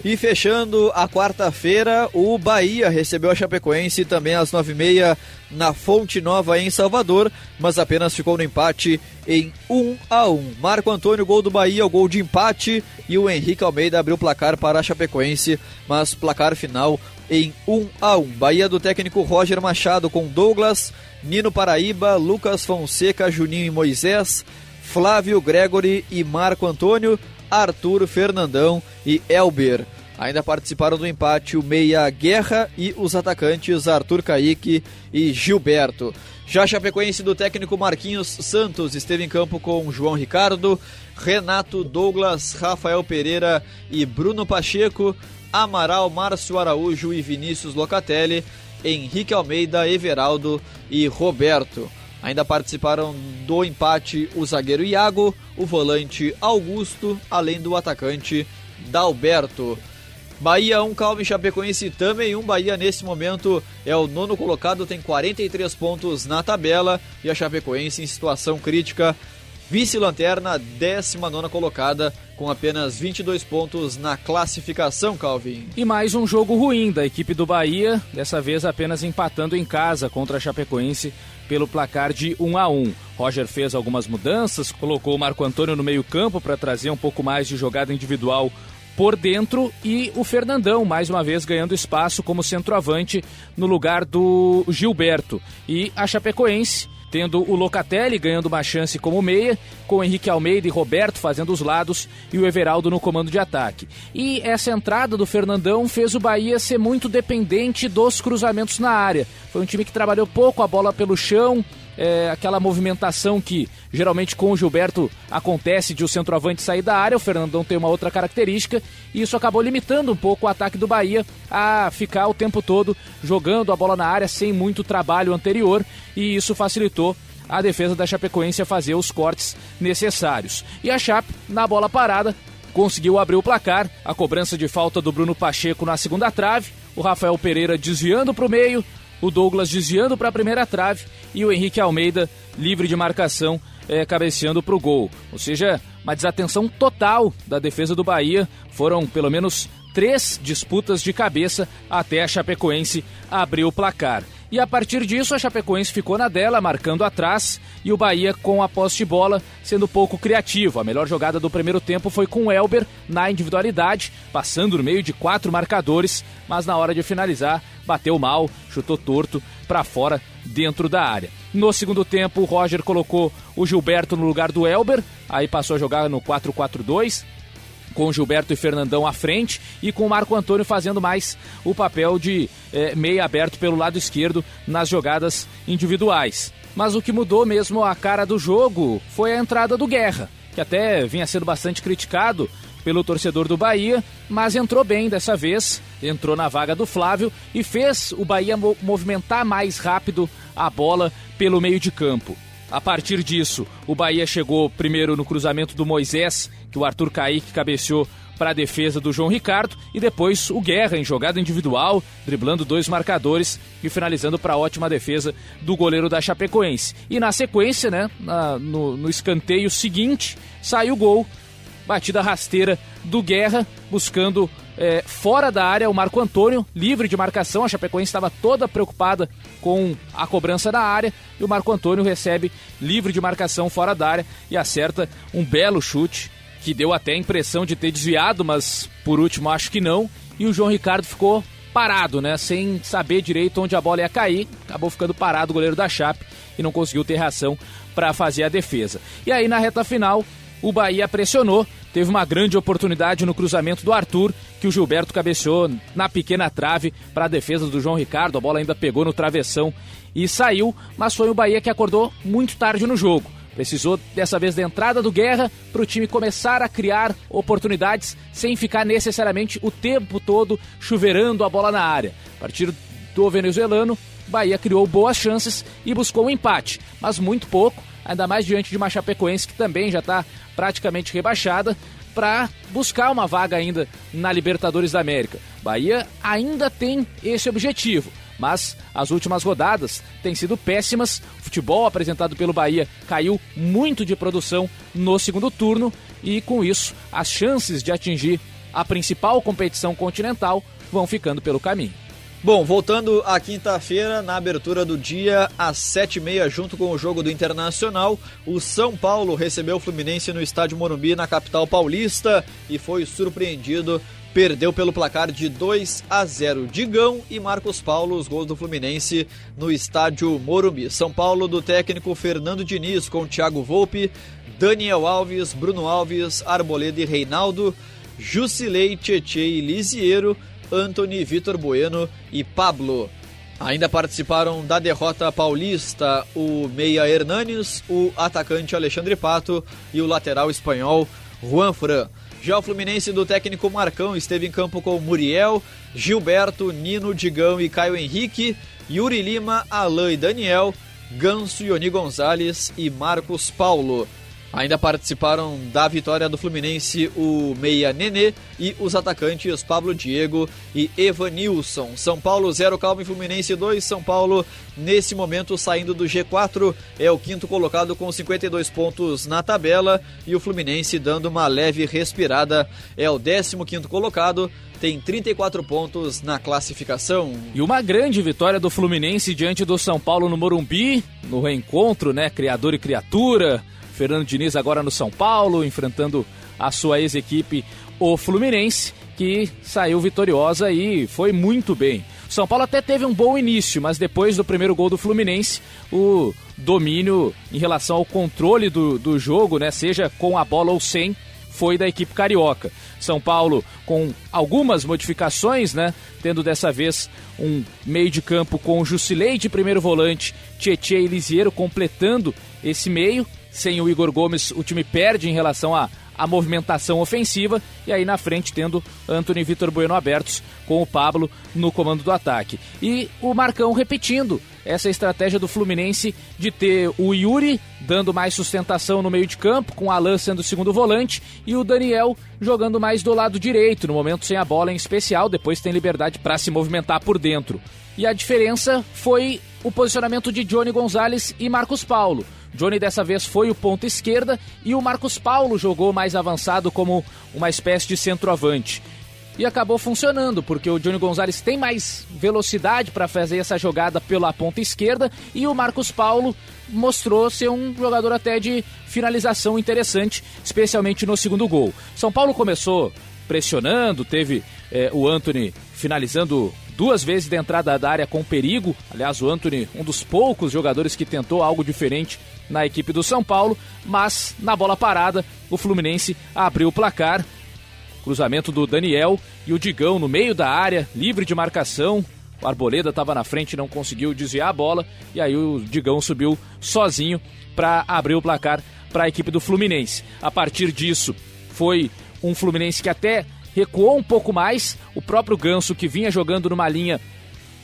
E fechando a quarta-feira, o Bahia recebeu a Chapecoense também às nove e meia na Fonte Nova em Salvador, mas apenas ficou no empate em 1 a 1. Marco Antônio, gol do Bahia, o gol de empate e o Henrique Almeida abriu o placar para a Chapecoense, mas placar final em 1 a 1. Bahia do técnico Roger Machado com Douglas, Nino Paraíba, Lucas Fonseca, Juninho e Moisés, Flávio Gregory e Marco Antônio. Arthur, Fernandão e Elber. Ainda participaram do empate o Meia Guerra e os atacantes Arthur Caíque e Gilberto. Já Chapecoense do técnico Marquinhos Santos esteve em campo com João Ricardo, Renato Douglas, Rafael Pereira e Bruno Pacheco, Amaral, Márcio Araújo e Vinícius Locatelli, Henrique Almeida, Everaldo e Roberto. Ainda participaram do empate o zagueiro Iago, o volante Augusto, além do atacante Dalberto. Bahia 1, Calme Chapecoense também 1. Bahia nesse momento é o nono colocado, tem 43 pontos na tabela e a Chapecoense em situação crítica Vice-lanterna, 19 colocada, com apenas 22 pontos na classificação, Calvin. E mais um jogo ruim da equipe do Bahia, dessa vez apenas empatando em casa contra a Chapecoense pelo placar de 1 a 1. Roger fez algumas mudanças, colocou o Marco Antônio no meio-campo para trazer um pouco mais de jogada individual por dentro e o Fernandão, mais uma vez, ganhando espaço como centroavante no lugar do Gilberto. E a Chapecoense tendo o Locatelli ganhando uma chance como meia, com Henrique Almeida e Roberto fazendo os lados e o Everaldo no comando de ataque. E essa entrada do Fernandão fez o Bahia ser muito dependente dos cruzamentos na área. Foi um time que trabalhou pouco a bola pelo chão, é, aquela movimentação que geralmente com o Gilberto acontece de o centroavante sair da área, o Fernandão tem uma outra característica, e isso acabou limitando um pouco o ataque do Bahia a ficar o tempo todo jogando a bola na área sem muito trabalho anterior, e isso facilitou a defesa da Chapecoense a fazer os cortes necessários. E a Chape, na bola parada, conseguiu abrir o placar, a cobrança de falta do Bruno Pacheco na segunda trave, o Rafael Pereira desviando para o meio, o Douglas desviando para a primeira trave e o Henrique Almeida livre de marcação, é, cabeceando para o gol. Ou seja, uma desatenção total da defesa do Bahia. Foram pelo menos três disputas de cabeça até a Chapecoense abrir o placar. E a partir disso, a Chapecoense ficou na dela, marcando atrás, e o Bahia com a posse de bola, sendo pouco criativo. A melhor jogada do primeiro tempo foi com o Elber na individualidade, passando no meio de quatro marcadores, mas na hora de finalizar, bateu mal, chutou torto para fora dentro da área. No segundo tempo, o Roger colocou o Gilberto no lugar do Elber, aí passou a jogar no 4-4-2, com Gilberto e Fernandão à frente e com o Marco Antônio fazendo mais o papel de é, meia aberto pelo lado esquerdo nas jogadas individuais. Mas o que mudou mesmo a cara do jogo foi a entrada do Guerra, que até vinha sendo bastante criticado pelo torcedor do Bahia, mas entrou bem dessa vez, entrou na vaga do Flávio e fez o Bahia movimentar mais rápido a bola pelo meio de campo. A partir disso, o Bahia chegou primeiro no cruzamento do Moisés, que o Arthur Kaique cabeceou para a defesa do João Ricardo e depois o Guerra em jogada individual, driblando dois marcadores e finalizando para a ótima defesa do goleiro da Chapecoense. E na sequência, né, na, no, no escanteio seguinte, saiu o gol, batida rasteira do Guerra, buscando é, fora da área o Marco Antônio, livre de marcação. A Chapecoense estava toda preocupada com a cobrança da área e o Marco Antônio recebe livre de marcação fora da área e acerta um belo chute que deu até a impressão de ter desviado, mas por último acho que não. E o João Ricardo ficou parado, né? Sem saber direito onde a bola ia cair. Acabou ficando parado o goleiro da Chape e não conseguiu ter reação para fazer a defesa. E aí na reta final, o Bahia pressionou, teve uma grande oportunidade no cruzamento do Arthur, que o Gilberto cabeceou na pequena trave para a defesa do João Ricardo. A bola ainda pegou no travessão e saiu, mas foi o Bahia que acordou muito tarde no jogo. Precisou dessa vez da entrada do Guerra para o time começar a criar oportunidades sem ficar necessariamente o tempo todo chuveirando a bola na área. A partir do venezuelano, Bahia criou boas chances e buscou um empate, mas muito pouco, ainda mais diante de uma Chapecoense que também já está praticamente rebaixada para buscar uma vaga ainda na Libertadores da América. Bahia ainda tem esse objetivo, mas as últimas rodadas têm sido péssimas. O futebol apresentado pelo Bahia caiu muito de produção no segundo turno e com isso as chances de atingir a principal competição continental vão ficando pelo caminho. Bom, voltando à quinta-feira, na abertura do dia, às sete e meia, junto com o jogo do Internacional, o São Paulo recebeu o Fluminense no estádio Morumbi, na capital paulista, e foi surpreendido. Perdeu pelo placar de 2 a 0. Digão e Marcos Paulo, os gols do Fluminense no estádio Morumbi. São Paulo do técnico Fernando Diniz com Thiago Volpe, Daniel Alves, Bruno Alves, Arboleda e Reinaldo, Jusilei, Tietê e Lisiero Anthony, Vitor Bueno e Pablo. Ainda participaram da derrota paulista o meia Hernanes, o atacante Alexandre Pato e o lateral espanhol Juan Fran. Já o Fluminense do técnico Marcão esteve em campo com Muriel, Gilberto, Nino, Digão e Caio Henrique, Yuri Lima, Alain e Daniel, Ganso, Ioni Gonzalez e Marcos Paulo. Ainda participaram da vitória do Fluminense o meia Nenê e os atacantes Pablo Diego e Evanilson. São Paulo 0, Calma e Fluminense 2. São Paulo, nesse momento, saindo do G4, é o quinto colocado com 52 pontos na tabela. E o Fluminense dando uma leve respirada, é o 15 quinto colocado tem 34 pontos na classificação. E uma grande vitória do Fluminense diante do São Paulo no Morumbi, no reencontro, né? Criador e criatura. Fernando Diniz agora no São Paulo, enfrentando a sua ex-equipe, o Fluminense, que saiu vitoriosa e foi muito bem. São Paulo até teve um bom início, mas depois do primeiro gol do Fluminense, o domínio em relação ao controle do, do jogo, né, seja com a bola ou sem, foi da equipe carioca. São Paulo com algumas modificações, né? Tendo dessa vez um meio de campo com Jusilei de primeiro volante, Tietchan e completando esse meio sem o Igor Gomes, o time perde em relação à, à movimentação ofensiva. E aí na frente tendo Anthony Vitor Bueno abertos com o Pablo no comando do ataque. E o Marcão repetindo essa estratégia do Fluminense de ter o Yuri dando mais sustentação no meio de campo, com o Alan sendo o segundo volante e o Daniel jogando mais do lado direito, no momento sem a bola em especial, depois tem liberdade para se movimentar por dentro. E a diferença foi o posicionamento de Johnny Gonzalez e Marcos Paulo. Johnny dessa vez foi o ponto esquerda e o Marcos Paulo jogou mais avançado como uma espécie de centroavante. E acabou funcionando, porque o Johnny Gonzalez tem mais velocidade para fazer essa jogada pela ponta esquerda e o Marcos Paulo mostrou ser um jogador até de finalização interessante, especialmente no segundo gol. São Paulo começou pressionando, teve é, o Anthony finalizando duas vezes de entrada da área com perigo. Aliás, o Anthony, um dos poucos jogadores que tentou algo diferente na equipe do São Paulo, mas na bola parada, o Fluminense abriu o placar. Cruzamento do Daniel e o Digão no meio da área, livre de marcação. O Arboleda estava na frente, não conseguiu desviar a bola e aí o Digão subiu sozinho para abrir o placar para a equipe do Fluminense. A partir disso, foi um Fluminense que até recuou um pouco mais. O próprio Ganso, que vinha jogando numa linha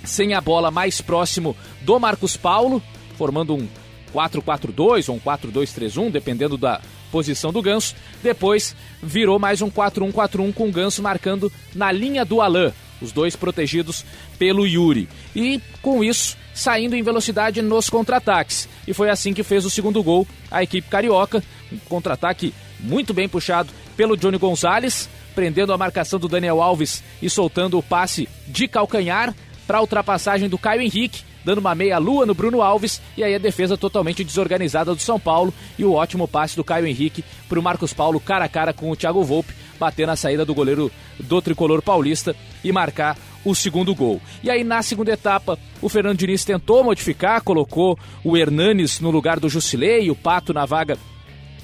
sem a bola mais próximo do Marcos Paulo, formando um 4-4-2 ou um 4-2-3-1, dependendo da posição do Ganso. Depois virou mais um 4-1-4-1 com o Ganso marcando na linha do Alain, os dois protegidos pelo Yuri. E com isso, saindo em velocidade nos contra-ataques. E foi assim que fez o segundo gol a equipe carioca. Um contra-ataque muito bem puxado pelo Johnny Gonzalez prendendo a marcação do Daniel Alves e soltando o passe de calcanhar para a ultrapassagem do Caio Henrique, dando uma meia-lua no Bruno Alves e aí a defesa totalmente desorganizada do São Paulo e o ótimo passe do Caio Henrique para o Marcos Paulo cara a cara com o Thiago Volpe, bater na saída do goleiro do tricolor paulista e marcar o segundo gol. E aí na segunda etapa, o Fernando Diniz tentou modificar, colocou o Hernanes no lugar do Jusilei, o Pato na vaga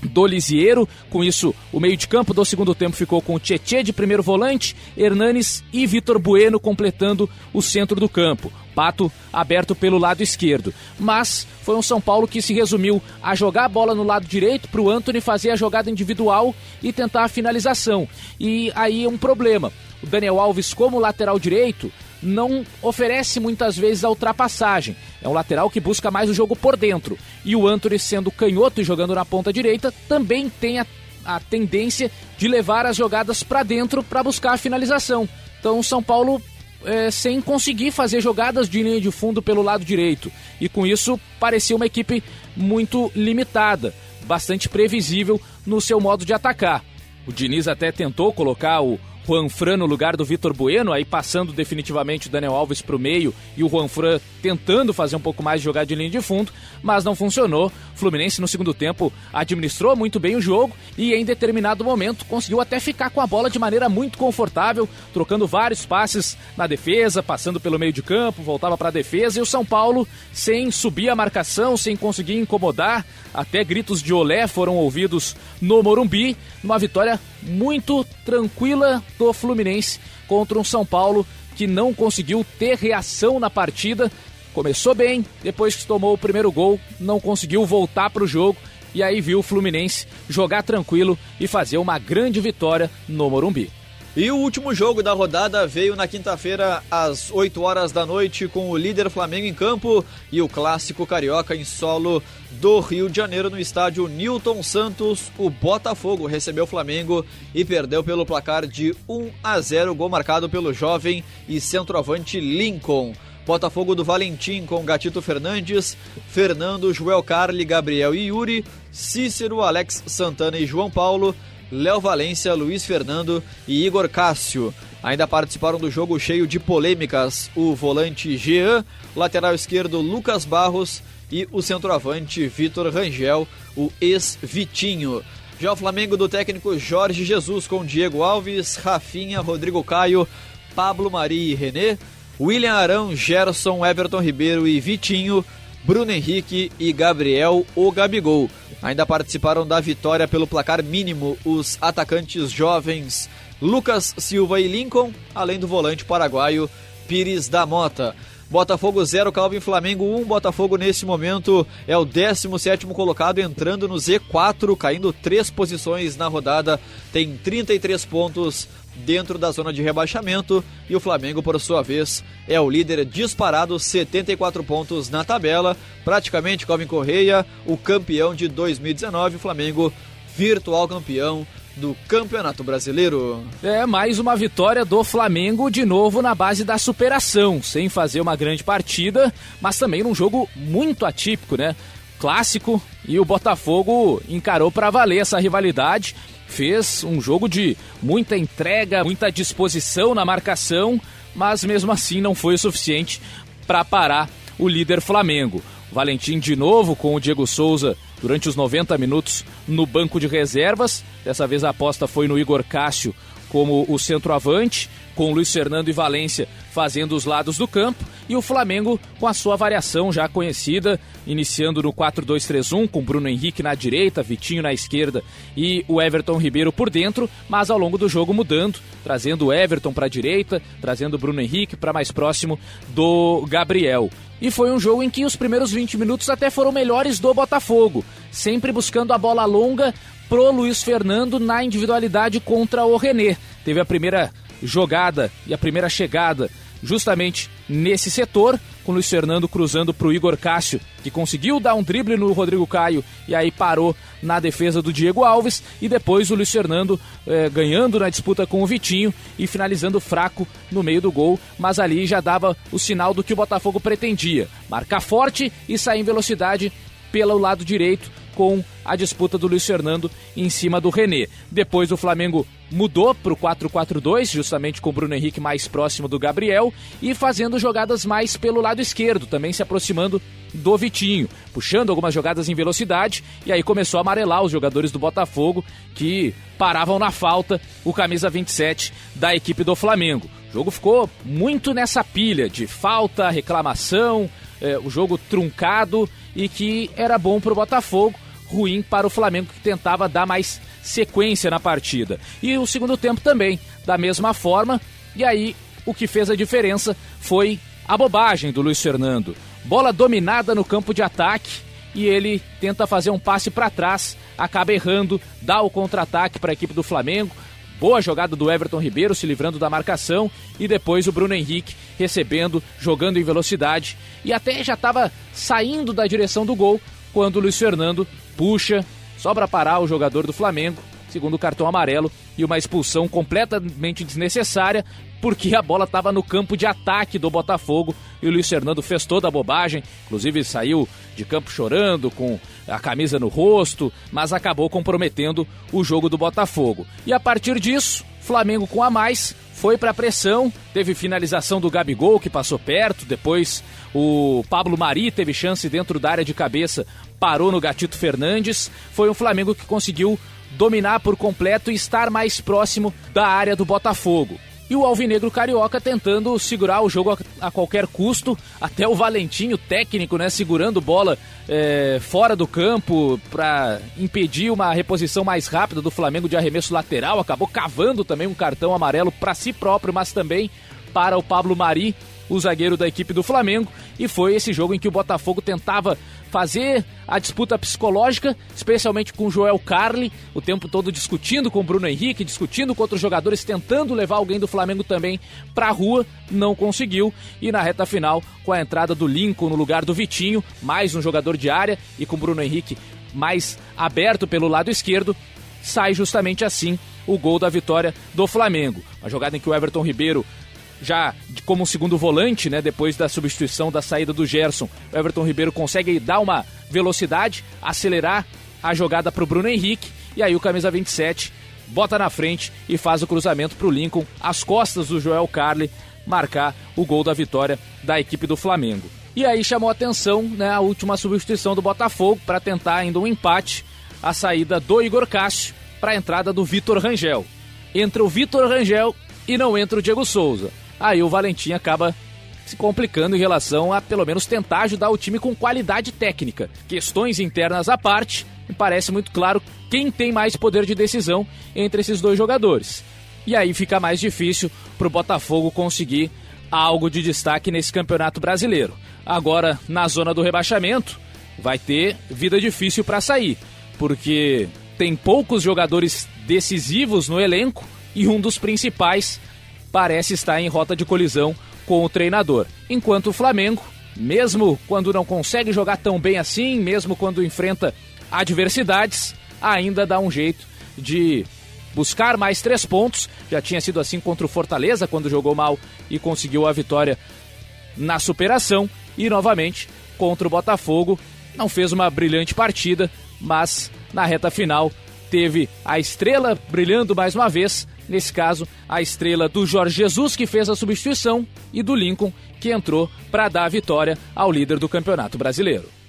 do Lisiero. Com isso, o meio de campo do segundo tempo ficou com Tietê de primeiro volante, Hernanes e Vitor Bueno completando o centro do campo. Pato aberto pelo lado esquerdo. Mas foi um São Paulo que se resumiu a jogar a bola no lado direito para o Anthony fazer a jogada individual e tentar a finalização. E aí um problema. O Daniel Alves, como lateral direito, não oferece muitas vezes a ultrapassagem. É um lateral que busca mais o jogo por dentro. E o Anthony, sendo canhoto e jogando na ponta direita, também tem a a tendência de levar as jogadas para dentro para buscar a finalização. Então o São Paulo é, sem conseguir fazer jogadas de linha de fundo pelo lado direito. E com isso parecia uma equipe muito limitada, bastante previsível no seu modo de atacar. O Diniz até tentou colocar o Juan Fran no lugar do Vitor Bueno, aí passando definitivamente o Daniel Alves para o meio e o Juan Fran tentando fazer um pouco mais de jogar de linha de fundo, mas não funcionou. Fluminense no segundo tempo administrou muito bem o jogo e em determinado momento conseguiu até ficar com a bola de maneira muito confortável, trocando vários passes na defesa, passando pelo meio de campo, voltava para a defesa e o São Paulo sem subir a marcação, sem conseguir incomodar, até gritos de olé foram ouvidos no Morumbi, numa vitória muito tranquila do Fluminense contra um São Paulo que não conseguiu ter reação na partida. Começou bem, depois que tomou o primeiro gol, não conseguiu voltar para o jogo e aí viu o Fluminense jogar tranquilo e fazer uma grande vitória no Morumbi. E o último jogo da rodada veio na quinta-feira às 8 horas da noite com o líder Flamengo em campo e o clássico carioca em solo do Rio de Janeiro no estádio Newton Santos. O Botafogo recebeu o Flamengo e perdeu pelo placar de 1 a 0, gol marcado pelo jovem e centroavante Lincoln. Botafogo do Valentim com Gatito Fernandes, Fernando, Joel Carli, Gabriel e Yuri, Cícero, Alex Santana e João Paulo, Léo Valência, Luiz Fernando e Igor Cássio. Ainda participaram do jogo cheio de polêmicas o volante Jean, lateral esquerdo Lucas Barros e o centroavante Vitor Rangel, o ex-Vitinho. Já o Flamengo do técnico Jorge Jesus com Diego Alves, Rafinha, Rodrigo Caio, Pablo Mari e René, William Arão, Gerson, Everton Ribeiro e Vitinho, Bruno Henrique e Gabriel o Gabigol. Ainda participaram da vitória pelo placar mínimo os atacantes jovens Lucas Silva e Lincoln, além do volante paraguaio Pires da Mota. Botafogo 0, Calvin Flamengo 1. Botafogo nesse momento é o 17 colocado, entrando no Z4, caindo três posições na rodada, tem 33 pontos dentro da zona de rebaixamento e o Flamengo, por sua vez, é o líder disparado, 74 pontos na tabela. Praticamente Calvin Correia, o campeão de 2019, o Flamengo virtual campeão do Campeonato Brasileiro. É mais uma vitória do Flamengo de novo na base da superação, sem fazer uma grande partida, mas também num jogo muito atípico, né? Clássico e o Botafogo encarou para valer essa rivalidade, fez um jogo de muita entrega, muita disposição na marcação, mas mesmo assim não foi o suficiente para parar o líder Flamengo. Valentim de novo com o Diego Souza durante os 90 minutos no banco de reservas. Dessa vez a aposta foi no Igor Cássio como o centroavante, com Luiz Fernando e Valência fazendo os lados do campo, e o Flamengo com a sua variação já conhecida, iniciando no 4-2-3-1, com Bruno Henrique na direita, Vitinho na esquerda e o Everton Ribeiro por dentro, mas ao longo do jogo mudando, trazendo o Everton para a direita, trazendo o Bruno Henrique para mais próximo do Gabriel. E foi um jogo em que os primeiros 20 minutos até foram melhores do Botafogo, sempre buscando a bola longa pro Luiz Fernando na individualidade contra o René. Teve a primeira jogada e a primeira chegada justamente nesse setor, com o Luiz Fernando cruzando para o Igor Cássio, que conseguiu dar um drible no Rodrigo Caio e aí parou na defesa do Diego Alves, e depois o Luiz Fernando eh, ganhando na disputa com o Vitinho e finalizando fraco no meio do gol, mas ali já dava o sinal do que o Botafogo pretendia: marcar forte e sair em velocidade pelo lado direito com a disputa do Luiz Fernando em cima do René. Depois o Flamengo mudou para o 4-4-2, justamente com o Bruno Henrique mais próximo do Gabriel e fazendo jogadas mais pelo lado esquerdo, também se aproximando do Vitinho, puxando algumas jogadas em velocidade e aí começou a amarelar os jogadores do Botafogo que paravam na falta o camisa 27 da equipe do Flamengo. O jogo ficou muito nessa pilha de falta, reclamação, é, o jogo truncado e que era bom para o Botafogo, ruim para o Flamengo que tentava dar mais sequência na partida. E o segundo tempo também, da mesma forma. E aí o que fez a diferença foi a bobagem do Luiz Fernando. Bola dominada no campo de ataque e ele tenta fazer um passe para trás, acaba errando, dá o contra-ataque para a equipe do Flamengo. Boa jogada do Everton Ribeiro se livrando da marcação e depois o Bruno Henrique recebendo, jogando em velocidade. E até já estava saindo da direção do gol quando o Luiz Fernando puxa só para parar o jogador do Flamengo segundo cartão amarelo e uma expulsão completamente desnecessária, porque a bola estava no campo de ataque do Botafogo e o Luiz Fernando fez toda a bobagem, inclusive saiu de campo chorando com a camisa no rosto, mas acabou comprometendo o jogo do Botafogo. E a partir disso, Flamengo com a mais foi para pressão, teve finalização do Gabigol que passou perto, depois o Pablo Mari teve chance dentro da área de cabeça, parou no Gatito Fernandes. Foi um Flamengo que conseguiu dominar por completo e estar mais próximo da área do Botafogo e o Alvinegro Carioca tentando segurar o jogo a, a qualquer custo, até o Valentinho, técnico, né, segurando bola é, fora do campo para impedir uma reposição mais rápida do Flamengo de arremesso lateral, acabou cavando também um cartão amarelo para si próprio, mas também para o Pablo Mari, o zagueiro da equipe do Flamengo, e foi esse jogo em que o Botafogo tentava fazer a disputa psicológica, especialmente com Joel Carli, o tempo todo discutindo com o Bruno Henrique, discutindo com outros jogadores, tentando levar alguém do Flamengo também para a rua, não conseguiu. E na reta final, com a entrada do Lincoln no lugar do Vitinho, mais um jogador de área, e com o Bruno Henrique mais aberto pelo lado esquerdo, sai justamente assim o gol da vitória do Flamengo. Uma jogada em que o Everton Ribeiro já como segundo volante, né, depois da substituição da saída do Gerson, o Everton Ribeiro consegue dar uma velocidade, acelerar a jogada para o Bruno Henrique, e aí o camisa 27 bota na frente e faz o cruzamento para o Lincoln, às costas do Joel Carli, marcar o gol da vitória da equipe do Flamengo. E aí chamou atenção né, a última substituição do Botafogo para tentar ainda um empate, a saída do Igor Cássio para a entrada do Vitor Rangel. Entra o Vitor Rangel e não entra o Diego Souza aí o Valentim acaba se complicando em relação a pelo menos tentar ajudar o time com qualidade técnica. Questões internas à parte, me parece muito claro quem tem mais poder de decisão entre esses dois jogadores. E aí fica mais difícil para o Botafogo conseguir algo de destaque nesse campeonato brasileiro. Agora, na zona do rebaixamento, vai ter vida difícil para sair, porque tem poucos jogadores decisivos no elenco e um dos principais parece estar em rota de colisão com o treinador. Enquanto o Flamengo, mesmo quando não consegue jogar tão bem assim, mesmo quando enfrenta adversidades, ainda dá um jeito de buscar mais três pontos. Já tinha sido assim contra o Fortaleza, quando jogou mal e conseguiu a vitória na superação. E novamente contra o Botafogo. Não fez uma brilhante partida, mas na reta final teve a estrela brilhando mais uma vez Nesse caso, a estrela do Jorge Jesus, que fez a substituição, e do Lincoln, que entrou para dar a vitória ao líder do Campeonato Brasileiro.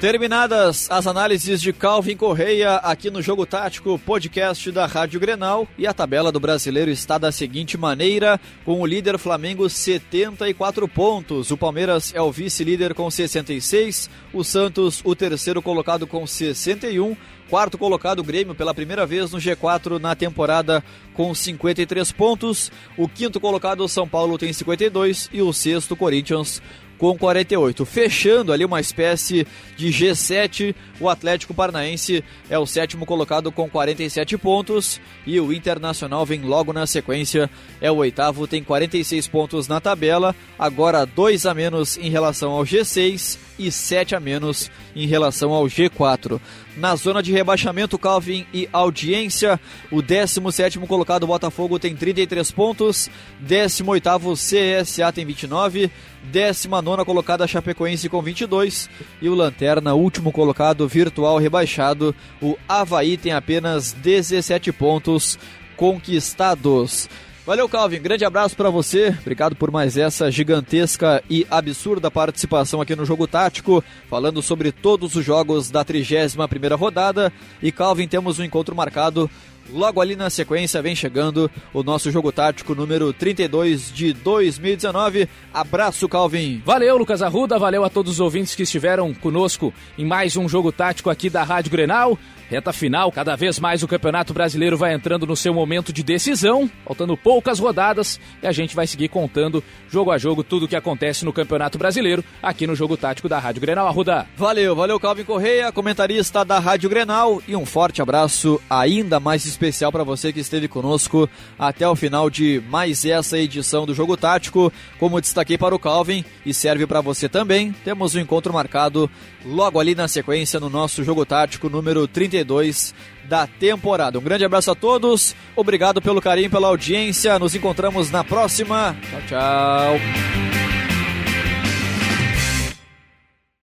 Terminadas as análises de Calvin Correia aqui no Jogo Tático, podcast da Rádio Grenal, e a tabela do brasileiro está da seguinte maneira: com o líder Flamengo 74 pontos, o Palmeiras é o vice-líder com 66, o Santos o terceiro colocado com 61, quarto colocado Grêmio pela primeira vez no G4 na temporada com 53 pontos, o quinto colocado São Paulo tem 52 e o sexto Corinthians com 48. Fechando ali uma espécie de G7, o Atlético Paranaense é o sétimo colocado com 47 pontos e o Internacional vem logo na sequência, é o oitavo, tem 46 pontos na tabela, agora dois a menos em relação ao G6 e 7 a menos em relação ao G4. Na zona de rebaixamento, Calvin e Audiência, o 17 colocado Botafogo tem 33 pontos, 18 CSA tem 29, 19 colocada Chapecoense com 22 e o Lanterna, último colocado virtual rebaixado, o Havaí tem apenas 17 pontos conquistados. Valeu, Calvin. Grande abraço para você. Obrigado por mais essa gigantesca e absurda participação aqui no Jogo Tático, falando sobre todos os jogos da 31ª rodada. E Calvin, temos um encontro marcado Logo ali na sequência vem chegando o nosso jogo tático número 32 de 2019. Abraço, Calvin. Valeu, Lucas Arruda. Valeu a todos os ouvintes que estiveram conosco em mais um jogo tático aqui da Rádio Grenal. Reta final, cada vez mais o Campeonato Brasileiro vai entrando no seu momento de decisão, faltando poucas rodadas e a gente vai seguir contando jogo a jogo tudo o que acontece no Campeonato Brasileiro aqui no Jogo Tático da Rádio Grenal Arruda. Valeu, valeu Calvin Correia, comentarista da Rádio Grenal e um forte abraço ainda mais especial para você que esteve conosco até o final de mais essa edição do Jogo Tático. Como destaquei para o Calvin e serve para você também, temos um encontro marcado logo ali na sequência no nosso Jogo Tático número 30 32 da temporada. Um grande abraço a todos, obrigado pelo carinho, pela audiência. Nos encontramos na próxima. Tchau, tchau.